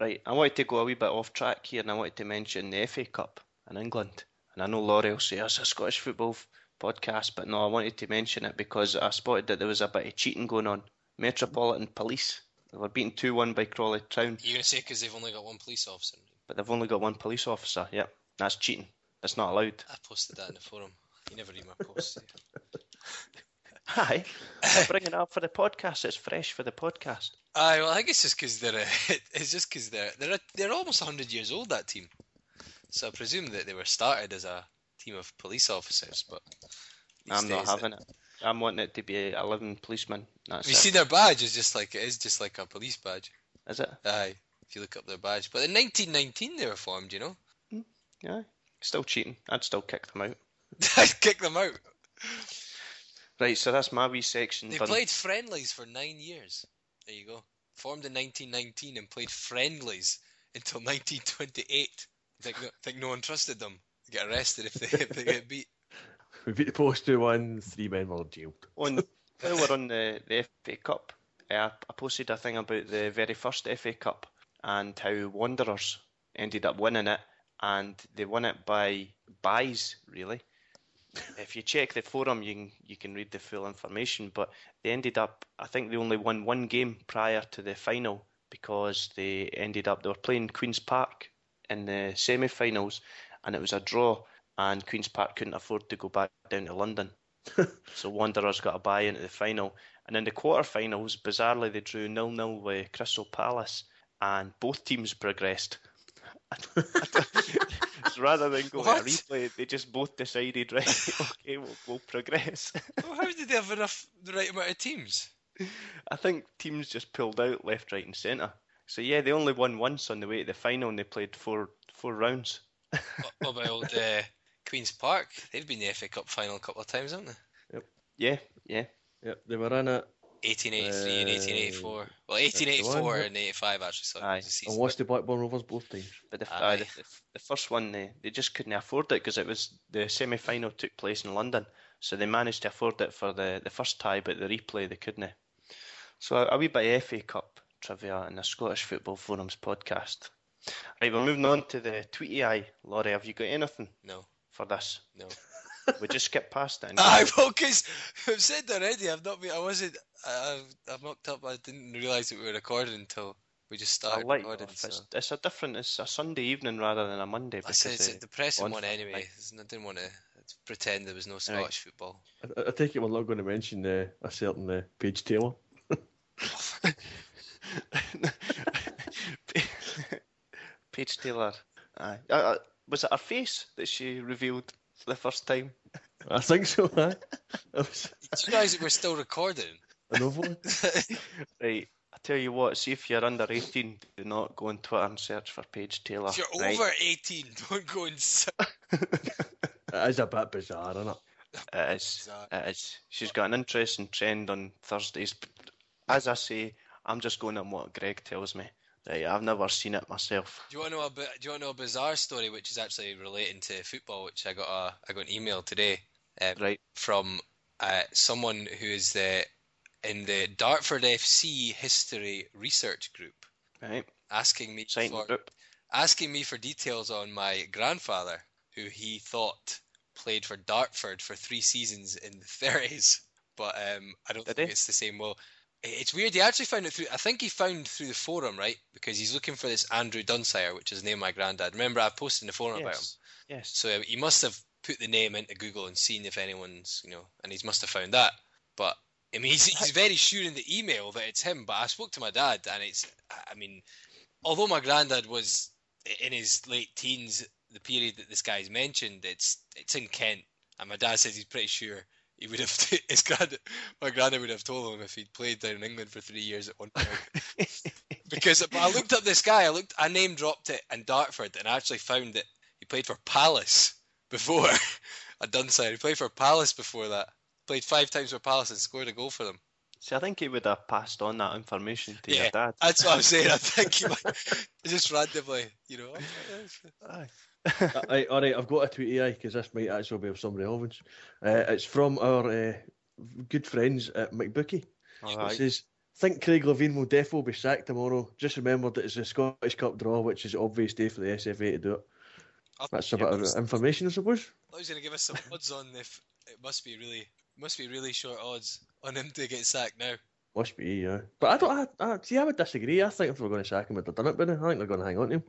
Speaker 2: Right, I wanted to go a wee bit off track here, and I wanted to mention the FA Cup in England. And I know Laurie will say it's a Scottish football f- podcast, but no, I wanted to mention it because I spotted that there was a bit of cheating going on. Metropolitan Police they were beaten two one by Crawley Town,
Speaker 4: You're going to say because they've only got one police officer.
Speaker 2: but they've only got one police officer. Yep, that's cheating. That's not allowed.
Speaker 4: I posted that in the forum. You never read my posts.
Speaker 2: Hi, I'm bringing it up for the podcast. It's fresh for the podcast.
Speaker 4: Aye, well, I think it's just because they're. Uh, it's just because they're they're a- they're almost hundred years old. That team. So I presume that they were started as a team of police officers, but
Speaker 2: I'm not having it. I'm wanting it to be 11 policemen. That's
Speaker 4: Have you
Speaker 2: it.
Speaker 4: seen their badge? It's just like it is just like a police badge.
Speaker 2: Is it?
Speaker 4: Aye, if you look up their badge. But in 1919 they were formed. You know,
Speaker 2: Yeah. Still cheating. I'd still kick them out.
Speaker 4: I'd kick them out.
Speaker 2: Right, so that's my wee section.
Speaker 4: They
Speaker 2: done.
Speaker 4: played friendlies for nine years. There you go. formed in 1919 and played friendlies until 1928. Think no, think no one trusted them. They get arrested if they if they get beat.
Speaker 3: We beat the post 2 1, three men were jailed.
Speaker 2: On while we're on the, the FA Cup, uh, I posted a thing about the very first FA Cup and how Wanderers ended up winning it, and they won it by buys really. If you check the forum, you can you can read the full information. But they ended up, I think they only won one game prior to the final because they ended up they were playing Queens Park in the semi-finals, and it was a draw, and Queens Park couldn't afford to go back down to London. so Wanderers got a bye into the final, and in the quarter-finals, bizarrely they drew nil-nil with Crystal Palace, and both teams progressed. so rather than go to a
Speaker 4: What?
Speaker 2: replay, they just both decided, right, okay, we'll, we'll progress.
Speaker 4: Well, how did they have enough the right amount of teams?
Speaker 2: I think teams just pulled out left, right, and centre. So yeah, they only won once on the way to the final, and they played four four rounds.
Speaker 4: What, what about old uh, Queens Park? They've been the FA Cup final a couple of times, haven't they? Yep.
Speaker 2: Yeah, yeah.
Speaker 3: Yep, they were in it
Speaker 4: 1883 and
Speaker 3: Uh,
Speaker 4: 1884. Well, 1884
Speaker 3: yeah.
Speaker 4: and 85 actually. Sorry,
Speaker 2: Aye.
Speaker 4: was the
Speaker 3: and
Speaker 4: season.
Speaker 3: lost Blackburn Rovers both times.
Speaker 2: But the,
Speaker 4: Aye.
Speaker 2: uh, the, the first one, they, they just couldn't afford it because it was the semi final took place in London. So they managed to afford it for the, the first tie, but the replay they couldn't. So a, a wee bit of FA Cup trivia in the Scottish Football Forums podcast. Right, we're moving on to the Tweety Eye. Laurie, have you got anything
Speaker 4: No,
Speaker 2: for this?
Speaker 4: no.
Speaker 2: We just skip past it. and-
Speaker 4: Aye, well, because I've said already. I've not been. I wasn't. I, I've, I've knocked up. I didn't realise that we were recording until we just
Speaker 2: I'll
Speaker 4: started
Speaker 2: let you
Speaker 4: recording.
Speaker 2: off.
Speaker 4: So.
Speaker 2: It's, it's a different. It's a Sunday evening rather than a Monday
Speaker 4: I said it's a depressing
Speaker 2: on
Speaker 4: one anyway.
Speaker 2: night.
Speaker 4: I didn't want to pretend there was no Scottish football.
Speaker 3: I, I take it we're not going to mention uh, a certain uh, Paige Taylor.
Speaker 2: Paige Taylor. Aye. Uh, uh, was it her face that she revealed for the first time?
Speaker 3: I think so, aye. I was
Speaker 4: Did you guys that we're still recording?
Speaker 3: an one.
Speaker 2: Right. I tell you what. See if you're under 18, do not go on Twitter and search for Paige Taylor.
Speaker 4: if you're
Speaker 2: right?
Speaker 4: over 18, don't go and. s-
Speaker 3: It is a bit bizarre, isn't it?
Speaker 2: It is.
Speaker 4: Bizarre.
Speaker 2: It is. She's got an interesting trend on Thursdays. As I say, I'm just going on what Greg tells me. Right. I've never seen it myself.
Speaker 4: Do you want to know a? Do you want to know a bizarre story which is actually relating to football? Which I got a I got an email today. Um,
Speaker 2: Right.
Speaker 4: from uh, someone who is the in the Dartford FC history research group,
Speaker 2: Right.
Speaker 4: asking me for
Speaker 2: group.
Speaker 4: asking me for details on my grandfather, who he thought played for Dartford for three seasons in the 30s, but um, I don't
Speaker 2: Did
Speaker 4: think
Speaker 2: he?
Speaker 4: it's the same. Well, it's weird. He actually found it through. I think he found through the forum, right? Because he's looking for this Andrew Dunsire, which is the name of my granddad. Remember, I posted in the forum about him.
Speaker 2: Yes. Yes.
Speaker 4: So he must have put the name into Google and seen if anyone's, you know, and he must have found that. But I mean, he's, he's very sure in the email that it's him. But I spoke to my dad, and it's, I mean, although my granddad was in his late teens, the period that this guy's mentioned, it's it's in Kent, and my dad says he's pretty sure he would have his grand my granddad would have told him if he'd played down in England for three years at one point. because but I looked up this guy, I looked, I name dropped it in Dartford, and I actually found that he played for Palace before at Dunsire. He played for Palace before that. Played five times for Palace and scored a goal for them.
Speaker 2: See, I think he would have passed on that information to
Speaker 4: Yeah.
Speaker 2: your dad.
Speaker 4: That's what I'm saying. I think he might just randomly, you know.
Speaker 2: Oh, Aye.
Speaker 3: Aye, all right, I've got a tweet here because this might actually be of somebody relevant. Uh, it's from our uh, good friends at McBookie.
Speaker 2: All
Speaker 3: It
Speaker 2: right.
Speaker 3: says, think Craig Levein will definitely be sacked tomorrow. Just remember that it's a Scottish Cup draw, which is obvious day for the SFA to do it.
Speaker 4: I
Speaker 3: That's a bit of information, I suppose.
Speaker 4: he was going to give us some odds on if it must be really must be really short odds on him to get sacked now.
Speaker 3: Must be, yeah. But I don't, I, I, see, I would disagree. I think if we're going to sack him, they'd have done it now. I think they're going to hang on to him.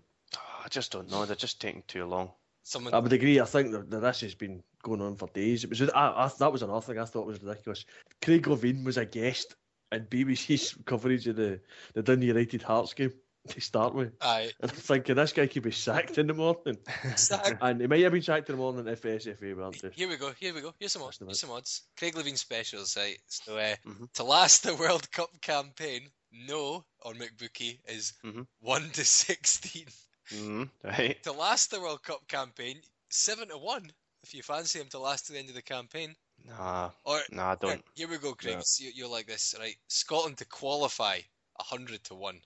Speaker 2: I just don't know. They're just taking too long.
Speaker 4: Someone
Speaker 3: I would agree. I think the, that this has been going on for days. It was I, I, that was another thing I thought was ridiculous. Craig Levein was a guest in BBC's coverage of the the Dundee United Hearts game to start with,
Speaker 4: Aye,
Speaker 3: and I'm thinking this guy could be sacked in the morning,
Speaker 4: sacked.
Speaker 3: and he might have been sacked in the morning if SFA weren't to.
Speaker 4: Here we go. Here we go. Here's some odds. Here's some odds. Craig Levein specials, right? So uh,
Speaker 2: Mhm.
Speaker 4: to last the World Cup campaign, no on McBookie is
Speaker 2: Mhm.
Speaker 4: one to sixteen.
Speaker 2: Mm, right.
Speaker 4: To last the World Cup campaign, seven to one. If you fancy him to last to the end of the campaign,
Speaker 2: Nah,
Speaker 4: or
Speaker 2: nah, I don't.
Speaker 4: Here we go, Craig.
Speaker 3: Yeah.
Speaker 4: You, you're like this, right? Scotland to qualify, hundred to one.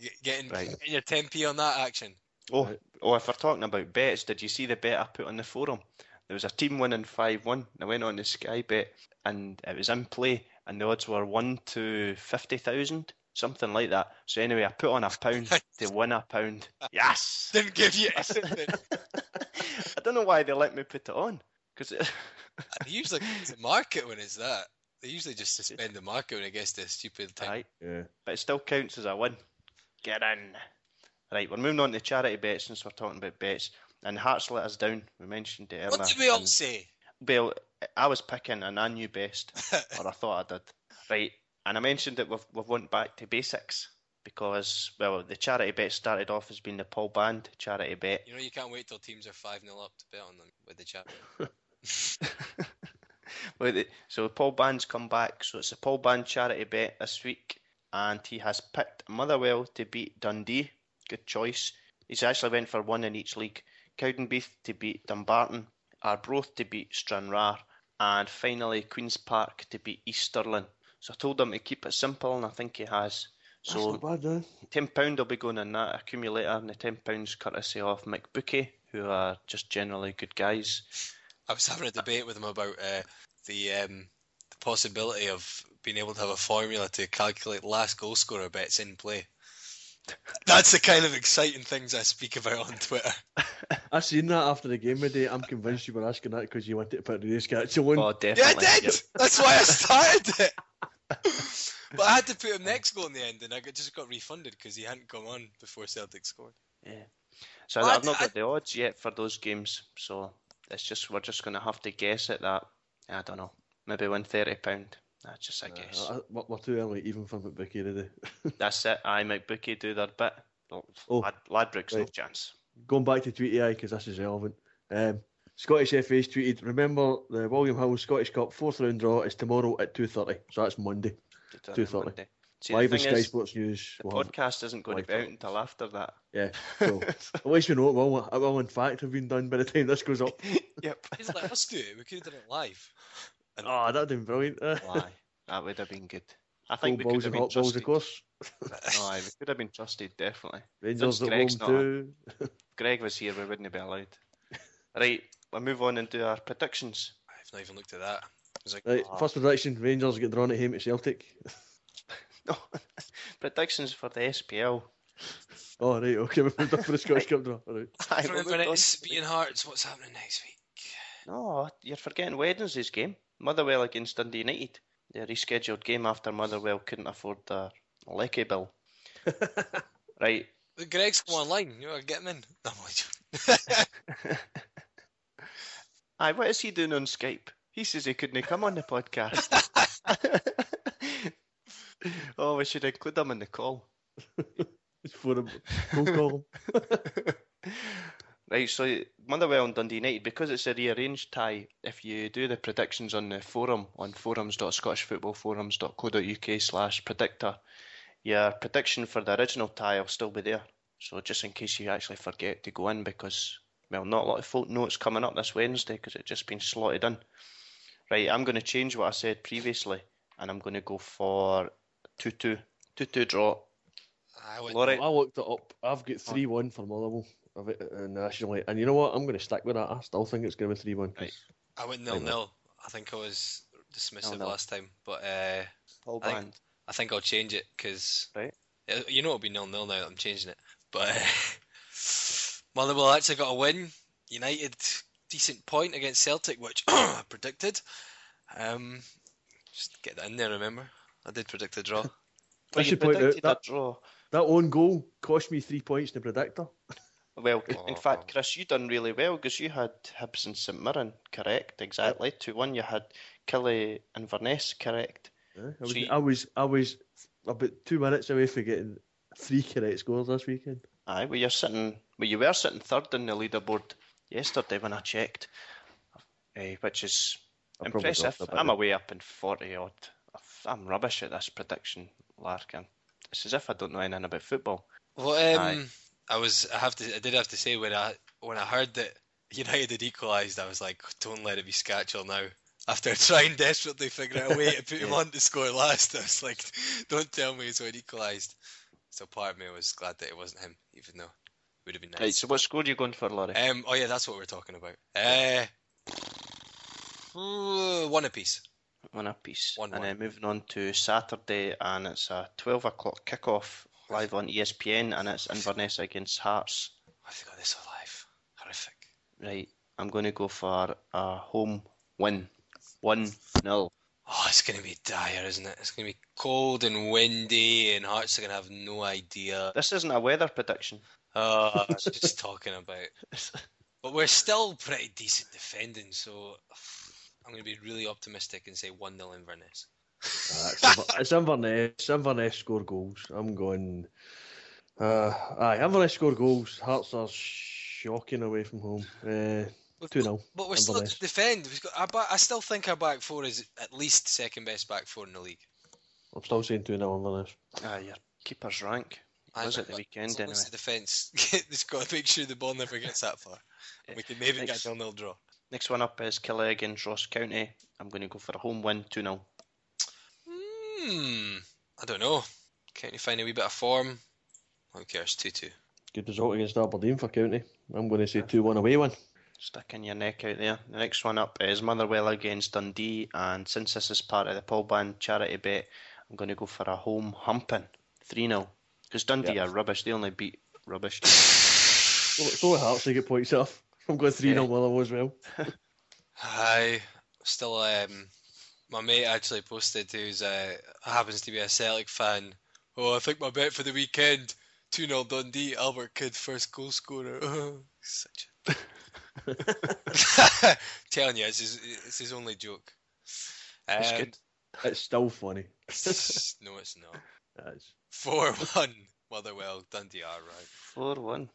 Speaker 4: Get- Getting,
Speaker 2: Right.
Speaker 4: getting your 10p on that action.
Speaker 2: Oh,
Speaker 3: Right.
Speaker 2: oh, if we're talking about bets, did you see the bet I put on the forum? There was a team winning 5 1. I went on the Sky bet and it was in play, and the odds were 1 to 50,000, something like that. So, anyway, I put on a pound to win a pound. Yes!
Speaker 4: Didn't give you anything.
Speaker 2: I don't know why they let me put it on. Because
Speaker 4: They usually it's the market when it's that. They usually just suspend the market when it gets to a stupid time.
Speaker 2: Right,
Speaker 3: Yeah.
Speaker 2: but it still counts as a win. Get in. Right, we're moving on to charity bets since we're talking about bets. And Hearts let us down. We mentioned it earlier.
Speaker 4: What did we all
Speaker 2: and-
Speaker 4: say?
Speaker 2: Well, I was picking and I knew best, or I thought I did. Right, and I mentioned that we've, we've went back to basics because, well, the charity bet started off as being the Paul Band charity bet.
Speaker 4: You know, you can't wait till teams are 5 0 up to bet on them with the.
Speaker 2: Well, the- so Paul Band's come back, so it's a Paul Band charity bet this week, and he has picked Motherwell to beat Dundee. Good choice. He's actually went for one in each league. Cowdenbeath to beat Dumbarton, Arbroath to beat Stranraer, and finally Queen's Park to beat East Stirling. So I told him to keep it simple, and I think he has.
Speaker 3: That's
Speaker 2: So
Speaker 3: not bad,
Speaker 2: ten pound will be going in that accumulator, and the ten pounds courtesy of McBookie, who are just generally good guys.
Speaker 4: I was having a debate with him about uh, the um, the possibility of being able to have a formula to calculate last goal scorer bets in play. That's the kind of exciting things I speak about on Twitter.
Speaker 3: I seen that after the game today. I'm convinced you were asking that because you wanted to put the Newcastle one.
Speaker 2: Oh,
Speaker 4: Yeah, I did.
Speaker 2: Yep.
Speaker 4: That's why I started it. But I had to put him next goal in the end, and I just got refunded because he hadn't come on before Celtic scored.
Speaker 2: Yeah. So
Speaker 4: Well,
Speaker 2: I've
Speaker 4: I-
Speaker 2: not
Speaker 4: I-
Speaker 2: got the odds yet for those games, so it's just we're just gonna have to guess at that. I don't know. Maybe win thirty pound. That's just a
Speaker 3: Uh,
Speaker 2: guess.
Speaker 3: I- we're we're too early even for McBookie today.
Speaker 2: That's it. I McBookie do their bit.
Speaker 3: Oh,
Speaker 2: Lad, Ladbrokes no chance.
Speaker 3: Going back to Tweety Eye because this is relevant. Um, Scottish FA's tweeted. Remember the William Hill Scottish Cup fourth round draw is tomorrow at two thirty. So that's Monday.
Speaker 2: Did that
Speaker 3: 2:30.
Speaker 2: on See,
Speaker 3: Live
Speaker 2: the
Speaker 3: on Sky
Speaker 2: is,
Speaker 3: Sports News.
Speaker 2: the
Speaker 3: We'll
Speaker 2: podcast isn't going to be out
Speaker 3: coverage.
Speaker 2: until after that.
Speaker 3: yeah. So at least we know it will. It will in fact have been done by the time this goes up.
Speaker 2: yep.
Speaker 4: He's like, let's do it. We could have done it live.
Speaker 3: Oh, that'd have been brilliant.
Speaker 2: Why? That would have been good. I
Speaker 3: goal
Speaker 2: think we could
Speaker 3: balls
Speaker 2: have
Speaker 3: and
Speaker 2: been
Speaker 3: hot balls,
Speaker 2: trusted.
Speaker 3: of course.
Speaker 2: Aye, we could have been trusted, definitely.
Speaker 3: Rangers at home
Speaker 2: Greg's not
Speaker 3: too.
Speaker 2: Greg was here, we wouldn't be allowed. Right, we'll move on and do our predictions.
Speaker 4: I've not even looked at that. I was like,
Speaker 3: Right,
Speaker 2: Ah.
Speaker 3: first prediction: Rangers get drawn at home at Celtic.
Speaker 2: No, predictions for the SPL.
Speaker 3: Oh right, okay, we've moved up for the Scottish Cup draw. All right.
Speaker 2: Aye,
Speaker 4: for
Speaker 2: we'll
Speaker 4: the
Speaker 2: move on.
Speaker 4: minutes, beating hearts. What's happening next week?
Speaker 2: No, you're forgetting Wednesday's game. Motherwell against Dundee United. The rescheduled game after Motherwell couldn't afford the lecky bill. right.
Speaker 4: The Greg's come online. You are get him in. No, I'm only joking.
Speaker 2: Aye, what is he doing on Skype? He says he couldn't come on the podcast. oh, we should include him in the call.
Speaker 3: It's for a phone call.
Speaker 2: Right, so Motherwell and Dundee United, because it's a rearranged tie, if you do the predictions on the forum on forums.scottishfootballforums.co.uk slash predictor, your prediction for the original tie will still be there. So just in case you actually forget to go in, because, well, not a lot of folk know it's coming up this Wednesday because it's just been slotted in. Right, I'm going to change what I said previously, and I'm going to go for 2-2. 2-2 draw.
Speaker 4: I went,
Speaker 2: Laurie,
Speaker 3: I looked it up. I've got three one for Motherwell of it uh, nationally, and you know what? I'm going to stick with that. I still think it's going to be three one.
Speaker 2: Right.
Speaker 4: I went
Speaker 3: Right,
Speaker 4: nil nil. I think I was dismissive
Speaker 2: Nil-nil.
Speaker 4: last time, but uh,
Speaker 2: Paul
Speaker 4: I think- I think I'll change it because
Speaker 2: Right.
Speaker 4: you know it'll be nil nil now. that I'm changing it, but uh, Motherwell actually got a win. United decent point against Celtic, which I predicted. Um, just get that in there. Remember, I did predict a draw.
Speaker 2: But you
Speaker 3: should point out that-
Speaker 2: draw.
Speaker 3: That own goal cost me three points in the predictor.
Speaker 2: Well, in
Speaker 4: Oh.
Speaker 2: fact, Chris, you done really well because you had Hibs and St Mirren correct, exactly. Two one, you had Killie and Verness correct.
Speaker 3: Yeah, I, was,
Speaker 2: So you-
Speaker 3: I was I was about two minutes away from getting three correct scores this weekend.
Speaker 2: Aye, well, you're sitting, well, you were sitting third in the leaderboard yesterday when I checked, eh, which is
Speaker 3: I probably
Speaker 2: impressive.
Speaker 3: dropped a bit.
Speaker 2: I'm away up in forty odd. I'm rubbish at this prediction, Larkin. It's as if I don't know anything about football.
Speaker 4: Well, um, I was. I have to. I did have to say when I when I heard that United had equalised, I was like, don't let it be Skacel now. After trying desperately figure out a way to put him on to score last, I was like, don't tell me he's already equalised. So part of me was glad that it wasn't him, even though it would have been
Speaker 2: Right, so what score are you going for, Laurie?
Speaker 4: Um, oh yeah, that's what we're talking about. Uh, one apiece.
Speaker 2: One apiece.
Speaker 4: One,
Speaker 2: and
Speaker 4: one.
Speaker 2: then moving on to Saturday, and it's a 12 o'clock kickoff live on ESPN, and it's Inverness against Hearts.
Speaker 4: I've got this alive. Horrific.
Speaker 2: Right, I'm going to go for a home win. 1 0.
Speaker 4: Oh, it's going to be dire, isn't it? It's going to be cold and windy, and Hearts are going to have no idea.
Speaker 2: This isn't a weather prediction.
Speaker 4: Oh, I was just talking about. But we're still pretty decent defending, so I'm going to be really optimistic and say 1 0 Inverness.
Speaker 3: Uh, it's, Inver- it's Inverness. Inverness score goals. I'm going. Uh, aye, Inverness score goals. Hearts are shocking away from home. Uh, 2
Speaker 4: got-
Speaker 3: 0.
Speaker 4: But we're still to defend. We've got, our back, I still think our back four is at least second best back four in the league.
Speaker 3: I'm still saying 2 0 Inverness.
Speaker 2: Ah, your keeper's rank.
Speaker 4: I
Speaker 2: Was
Speaker 4: know,
Speaker 2: it the
Speaker 4: but
Speaker 2: weekend
Speaker 4: as long as
Speaker 2: anyway?
Speaker 4: the defence, it's got to make sure the ball never gets that far. We can maybe
Speaker 2: Next-
Speaker 4: get a nil draw.
Speaker 2: Next one up is Killie against Ross County. I'm going to go for a home win 2 0.
Speaker 4: Hmm. I don't know. Can't you find a wee bit of form? Who cares? 2 2.
Speaker 3: Good result against Aberdeen for County. I'm going to say 2 1 away one.
Speaker 2: Sticking your neck out there. The next one up is Motherwell against Dundee, and since this is part of the Paul Band charity bet, I'm going to go for a home humping 3 0. Because Dundee
Speaker 3: Yeah.
Speaker 2: are rubbish, they only beat rubbish.
Speaker 3: So, so Hearts to get points off. I'm going 3 0
Speaker 2: Yeah.
Speaker 3: Motherwell as well.
Speaker 4: Hi. Still, um, my mate actually posted who's uh, happens to be a Celtic fan. Oh, I think my bet for the weekend 2 0 Dundee, Albert Kidd, first goal scorer. Such a. Telling you, it's his, it's his only joke.
Speaker 2: That's
Speaker 4: Um,
Speaker 2: good.
Speaker 3: It's still funny.
Speaker 4: no, it's not.
Speaker 3: It's,
Speaker 4: 4 1. Motherwell, Dundee are right.
Speaker 2: 4 1.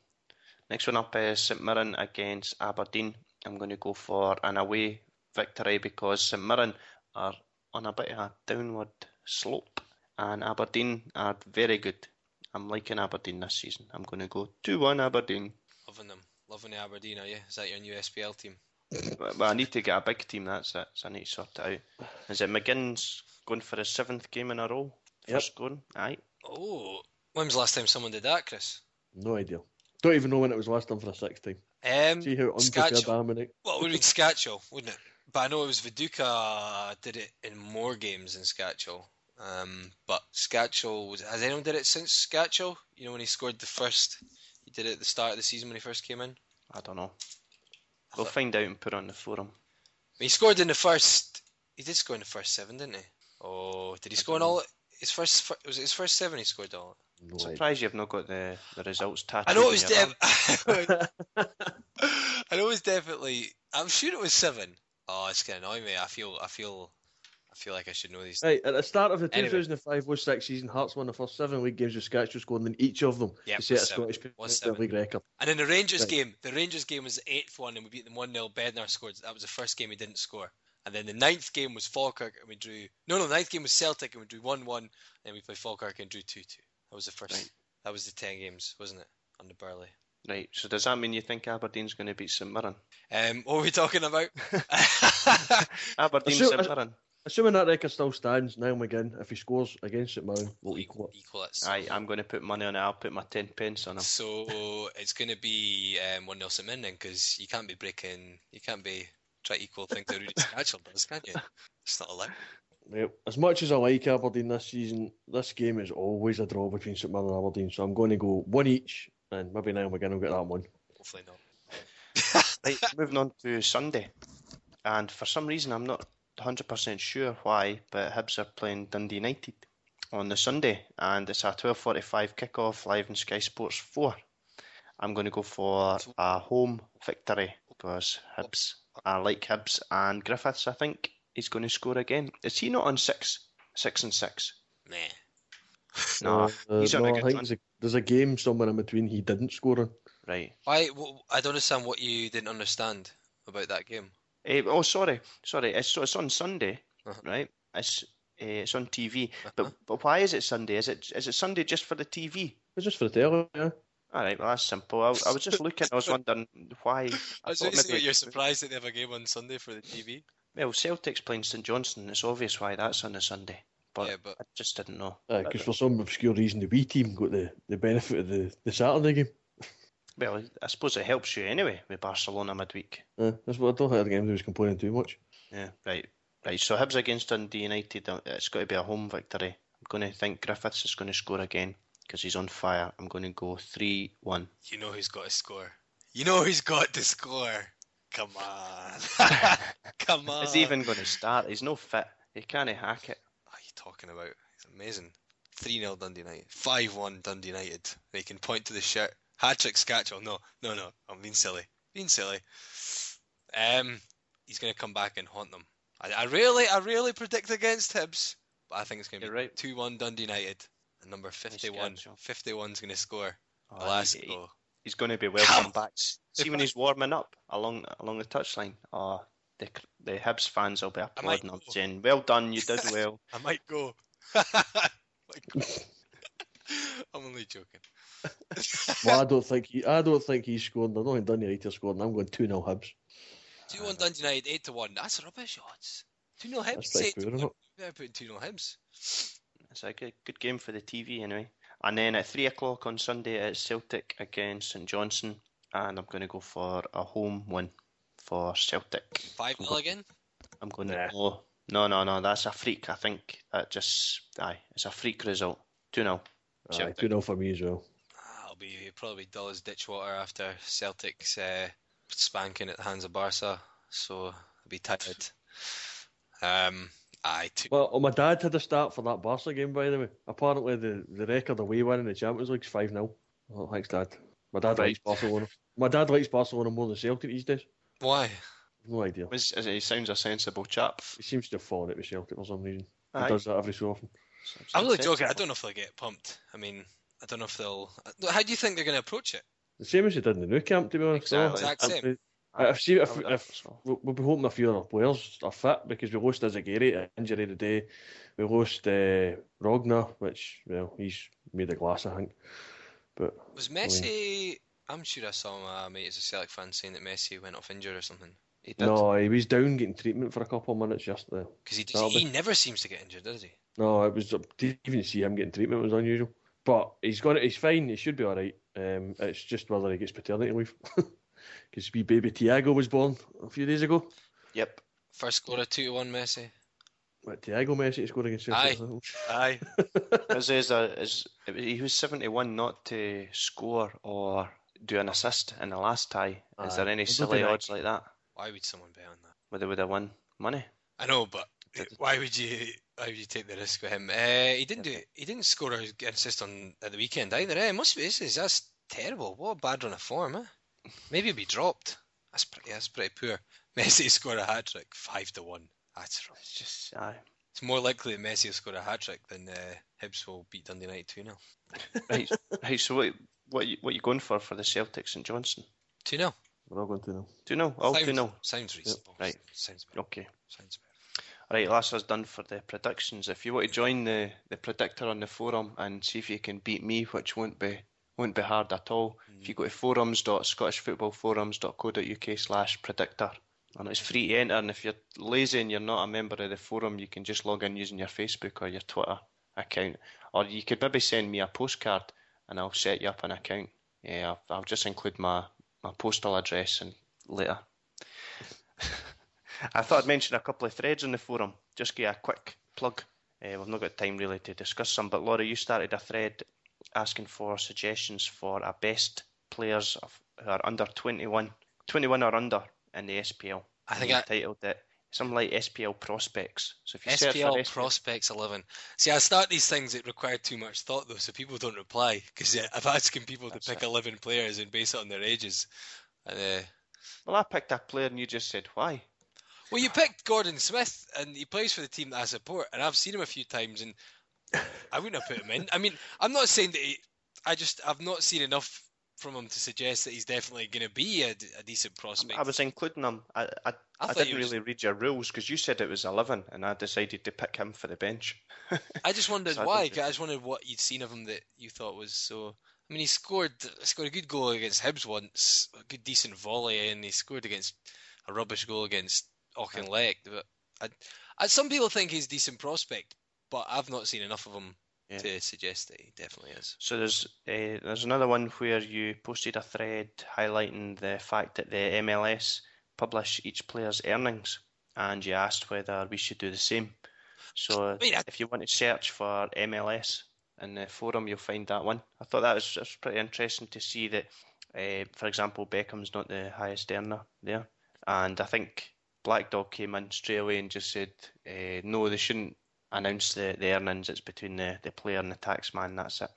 Speaker 2: Next one up is St Mirren against Aberdeen. I'm going to go for an away victory because St Mirren are on a bit of a downward slope and Aberdeen are very good. I'm liking Aberdeen this season. I'm going to go 2 1 Aberdeen.
Speaker 4: Loving them. Loving the Aberdeen, are you? Is that your new SPL team?
Speaker 2: But but I need to get a big team, that's it. So I need to sort it out. Is it McGinn's going for his seventh game in a row? For
Speaker 3: Yep.
Speaker 2: scoring? Aye.
Speaker 4: Oh, when was the last time someone did that, Chris?
Speaker 3: no idea. Don't even know when it was last done for a sixth time.
Speaker 4: Um,
Speaker 3: See how unprepared I
Speaker 4: Skacel.
Speaker 3: am in it.
Speaker 4: Well, it would be Skacel, wouldn't it? But I know it was Viduka did it in more games than Skacel. Um, but Skacel, has anyone did it since Skacel? You know when he scored the first, he did it at the start of the season when he first came in.
Speaker 2: I don't know.
Speaker 4: I
Speaker 2: We'll
Speaker 4: thought-
Speaker 2: find out and put it on the forum.
Speaker 4: he scored in the first. He did score in the first seven, didn't he? Oh, did he
Speaker 2: I
Speaker 4: score in
Speaker 2: don't know.
Speaker 4: All? His first fir- was his first seven? He scored all.
Speaker 3: No idea.
Speaker 2: Surprised you've not got the, the results tattooed.
Speaker 4: I know it was
Speaker 2: your
Speaker 4: def- I know it was definitely. I'm sure it was seven. Oh, it's gonna annoy me. I feel. I feel. I feel like I should know these.
Speaker 3: Right, at the start of the
Speaker 4: Anyway.
Speaker 3: 2005-06 season, Hearts won the first seven league games with Skacel scoring in each of them
Speaker 4: Yep,
Speaker 3: to set a
Speaker 4: seven.
Speaker 3: Scottish
Speaker 4: Was
Speaker 3: Premier
Speaker 4: seven.
Speaker 3: League record.
Speaker 4: And in the Rangers
Speaker 3: Right.
Speaker 4: game, the Rangers game was the eighth one, and we beat them one 0 Bednar scored. That was the first game he didn't score. And then the ninth game was Falkirk, and we drew. No, no, the ninth game was Celtic, and we drew one one. And we played Falkirk and drew two two. That was the first.
Speaker 2: Right.
Speaker 4: That was the ten games, wasn't it? Under Burley.
Speaker 2: Right, so does that mean you think Aberdeen's going to beat St Mirren?
Speaker 4: Um, what are we talking about?
Speaker 2: Aberdeen
Speaker 3: Assume-
Speaker 2: St Mirren.
Speaker 3: Assuming that record still stands, Niall McGinn, if he scores against St Mirren, we'll equal it.
Speaker 4: Equal it.
Speaker 2: Aye, I'm going to put money on it. I'll put my 10 pence on him.
Speaker 4: So it's going to be um, one 0 St Mirren because you can't be breaking. You can't be try to equal things that Rudi Skacel does, can you? It's not allowed.
Speaker 3: Well, as much as I like Aberdeen this season, this game is always a draw between St Mirren and Aberdeen, so I'm going to go one each, and maybe now we're going to get that one.
Speaker 4: Hopefully not.
Speaker 2: Right, moving on to Sunday. And for some reason, I'm not 100% sure why, but Hibs are playing Dundee United on the Sunday, and it's a 12:45 kickoff live on Sky Sports 4. I'm going to go for a home victory because Hibs, I like Hibs and Griffiths. I think he's going to score again. Is he not on six, six and six?
Speaker 4: Nah.
Speaker 2: No,
Speaker 3: Uh,
Speaker 2: he's on
Speaker 3: no,
Speaker 2: a
Speaker 3: I
Speaker 2: good
Speaker 3: think
Speaker 2: run.
Speaker 3: there's a, there's a game somewhere in between he didn't score in.
Speaker 2: Right.
Speaker 4: Why? wh- I don't understand what you didn't understand about that game.
Speaker 2: Eh, oh, sorry, sorry. It's it's on Sunday,
Speaker 4: Uh-huh.
Speaker 2: right? It's uh, it's on TV.
Speaker 4: Uh-huh.
Speaker 2: But but why is it Sunday? Is it is it Sunday just for the TV?
Speaker 3: It's just for the telly, yeah.
Speaker 2: All right, well that's simple. I, I was just looking. I was wondering why.
Speaker 4: I was
Speaker 2: thought
Speaker 4: going say
Speaker 2: maybe-
Speaker 4: you're surprised that they have a game on Sunday for the TV.
Speaker 2: Well, Celtic's playing St Johnstone. It's obvious why that's on a Sunday. But,
Speaker 4: Yeah, but-
Speaker 2: I just didn't know.
Speaker 3: Because for some obscure reason, the B team got the, the benefit of the, the Saturday game.
Speaker 2: Well, I suppose it helps you anyway with Barcelona midweek.
Speaker 3: Uh, that's what I don't think the game was complaining too much.
Speaker 2: Yeah, right. Right, so Hibs against Dundee United, uh, it's got to be a home victory. I'm going to think Griffiths is going to score again because he's on fire. I'm going to go 3 1.
Speaker 4: You know who's got to score. You know who's got to score. Come on. Come on.
Speaker 2: Is he even going to start? He's no fit. He can't hack it.
Speaker 4: What are you talking about? It's amazing. 3 0 Dundee United. 5 1 Dundee United. They can point to the shirt. Hat trick Skacel. No, no, no. I'm being silly. Being silly. Um, he's going to come back and haunt them. I, I really, I really predict against Hibs, but I think it's going to be
Speaker 2: right.
Speaker 4: 2 1 Dundee United. And number 51.
Speaker 2: Skacel.
Speaker 4: 51's going to score.
Speaker 2: Oh,
Speaker 4: Alas,
Speaker 2: he- he's going to be welcome back. See when he's warming up along along the touchline. Oh, the the Hibs fans will be applauding him, saying, "Well done, you did well."
Speaker 4: I might go. I'm only joking.
Speaker 3: Well, I don't think he, I don't think he's scored. I don't think Dundee United scored. and I'm going two 0 Hibs.
Speaker 4: Two one Dundee United, eight to one. That's rubbish odds. Two 0
Speaker 3: That's
Speaker 4: Hibs.
Speaker 3: pretty
Speaker 4: Eight to
Speaker 3: poor,
Speaker 4: one.
Speaker 3: isn't it?
Speaker 4: Better put two 0 Hibs.
Speaker 2: It's a good, good game for the TV anyway. And then at three o'clock on Sunday, it's Celtic against St Johnstone, and I'm going to go for a home win for Celtic.
Speaker 4: Five 0 again.
Speaker 2: I'm going to
Speaker 3: Nah.
Speaker 2: go. No, no, no. That's a freak. I think that just aye, it's a freak result. Two 0
Speaker 3: Aye, two 0 for me as well.
Speaker 4: Ah, It'll be probably dull as ditch water after Celtic's uh, spanking at the hands of Barca. So I'll be tired. Um, aye, two.
Speaker 3: Well, oh, my dad had a start for that Barca game, by the way. Apparently, the, the record away win in the Champions League is 5 0. Oh, thanks, Dad. My dad
Speaker 2: Right.
Speaker 3: likes Barcelona. My dad likes Barcelona more than Celtic these days.
Speaker 4: Why?
Speaker 3: No idea.
Speaker 2: He's- He sounds a sensible chap.
Speaker 3: He seems to have fallen out with Celtic for some reason. He
Speaker 2: Aye.
Speaker 3: does that every so often.
Speaker 4: I'm really
Speaker 2: Sensible.
Speaker 4: joking. I don't know if they'll get pumped. I mean, I don't know if they'll. How do you think they're going to approach it?
Speaker 3: The same as he did in the Nou Camp, to be honest.
Speaker 2: Exactly.
Speaker 4: Exact same.
Speaker 3: I- I've seen if,
Speaker 2: I
Speaker 3: we'll, be hoping a few of our players are fit because we lost Izaguirre injury today. We lost uh, Rogne, which well he's made a glass, I think. But
Speaker 4: Was Messi? I'm sure I saw my mate as a Celtic fan saying that Messi went off injured or something.
Speaker 2: He
Speaker 3: no, he was down getting treatment for a couple of minutes yesterday.
Speaker 4: Because he does, he never seems to get injured, does he?
Speaker 3: No, it was to even see him getting treatment was unusual. But he's got it. He's fine. He should be all right. Um, it's just whether he gets paternity leave. Because wee baby Thiago was born a few days ago.
Speaker 2: Yep.
Speaker 4: First score of two to one Messi.
Speaker 3: What, Thiago Messi scored against Celtic.
Speaker 4: Aye.
Speaker 2: As is a, is he was seventy one not to score or do an assist in the last tie. Is there any silly odds like that?
Speaker 4: Why would someone bet on that?
Speaker 2: Where they would have won money?
Speaker 4: I know, but why would you? Why would you take the risk with him? Uh, he didn't do. He didn't score an assist on at the weekend either. Eh? It must be. This is that's terrible. What a bad run of form. Eh? Maybe he'll be dropped. That's pretty. That's pretty poor. Messi scored a hat trick, five to one. That's right.
Speaker 2: It's just aye.
Speaker 4: It's more likely that Messi will score a hat trick than uh, Hibs will beat Dundee United two 0
Speaker 2: right, right. So what what you, what you going for for the Celtics and Johnson?
Speaker 4: Two 0
Speaker 3: We're all going to know.
Speaker 2: Do you know? All do you know?
Speaker 4: Sounds reasonable.
Speaker 2: right.
Speaker 4: Sounds better.
Speaker 2: Okay.
Speaker 4: Sounds better.
Speaker 2: Right, that's us done for the predictions. If you want to join the, the predictor on the forum and see if you can beat me, which won't be won't be hard at all, if you go to forums.scottishfootballforums.co.uk slash predictor. And it's free to enter and if you're lazy and you're not a member of the forum, you can just log in using your Facebook or your Twitter account. Or you could maybe send me a postcard and I'll set you up an account. Yeah, I'll, I'll just include my, my postal address and later. I thought I'd mention a couple of threads on the forum. Just give a quick plug. Uh, we've not got time really to discuss some, but Laura, you started a thread asking for suggestions for our best players of, who are under 21, 21 or under in the SPL.
Speaker 4: I think I-
Speaker 2: titled it something like SPL prospects. So if you
Speaker 4: SPL
Speaker 2: SPL,
Speaker 4: Prospects 11. See, I start these things that require too much thought, though, so people don't reply. Because I'm asking people
Speaker 2: That's
Speaker 4: to pick
Speaker 2: it.
Speaker 4: 11 players and base it on their ages. And, uh,
Speaker 2: well, I picked a player and you just said why.
Speaker 4: well, you picked Gordon Smith, and he plays for the team that I support, and I've seen him a few times, and I wouldn't have put him in. I mean, I'm not saying that he. I just I've not seen enough from him to suggest that he's definitely going to be a, a decent prospect.
Speaker 2: I was including him. I I,
Speaker 4: I
Speaker 2: I, didn't
Speaker 4: was-
Speaker 2: really read your rules because you said it was 11 and I decided to pick him for the bench.
Speaker 4: I just wondered
Speaker 2: So
Speaker 4: why. 'cause I just wondered what you'd seen of him that you thought was so. I mean, he scored scored a good goal against Hibs once, a good decent volley, and he scored against a rubbish goal against Auchinleck. But I, I, some people think he's a decent prospect, but I've not seen enough of them
Speaker 2: Yeah.
Speaker 4: to suggest that he definitely is.
Speaker 2: So there's uh, there's another one where you posted a thread highlighting the fact that the MLS publish each player's earnings, and you asked whether we should do the same. So
Speaker 4: mean, I-
Speaker 2: if you want to search for MLS in the forum, you'll find that one. I thought that was, that was pretty interesting to see that, uh, for example, Beckham's not the highest earner there, and I think Black Dog came in straight away and just said, uh, no, they shouldn't announce the, the earnings. It's between the, the player and the taxman. That's it.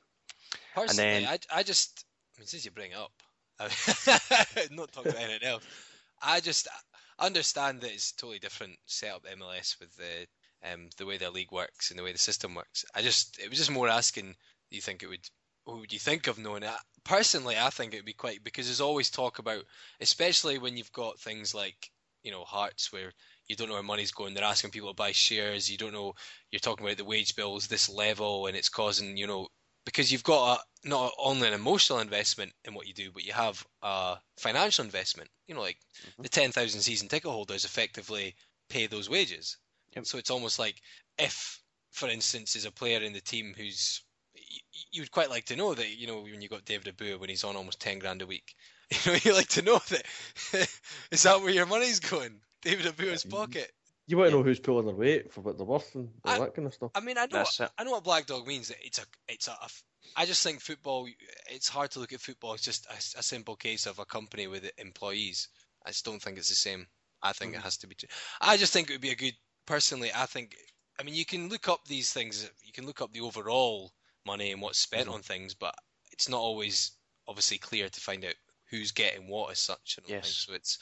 Speaker 4: Personally,
Speaker 2: then-
Speaker 4: I, I just, I mean, since you bring it up, I'm not talking about anything else. I just understand that it's a totally different setup MLS with the um, the way the league works and the way the system works. I just, it was just more asking. Do you think it would? What would you think of knowing that? Personally, I think it would be quite because there's always talk about, especially when you've got things like you know Hearts where you don't know where money's going. They're asking people to buy shares. You don't know. You're talking about the wage bills this level, and it's causing you know because you've got a, not only an emotional investment in what you do, but you have a financial investment. You know, like mm-hmm. the 10,000 season ticket holders effectively pay those wages.
Speaker 2: Yep.
Speaker 4: So it's almost like if, for instance, is a player in the team who's you would quite like to know that you know when you got David Obua when he's on almost 10 grand a week. You know, you like to know that is that where your money's going? David Obua's pocket.
Speaker 3: You want to know who's pulling their weight for what they're worth and all
Speaker 4: I-
Speaker 3: that kind of stuff.
Speaker 4: I mean, I know,
Speaker 2: That's it.
Speaker 4: I know what Black Dog means. That it's a, it's a. I just think football. It's hard to look at football. It's just a, a simple case of a company with employees. I just don't think it's the same. I think
Speaker 2: Mm-hmm.
Speaker 4: it has to be. t- I just think it would be a good. Personally, I think. I mean, you can look up these things. You can look up the overall money and what's spent
Speaker 2: Mhm.
Speaker 4: on things, but it's not always obviously clear to find out who's getting what as such. I don't think.
Speaker 2: Yes.
Speaker 4: So it's.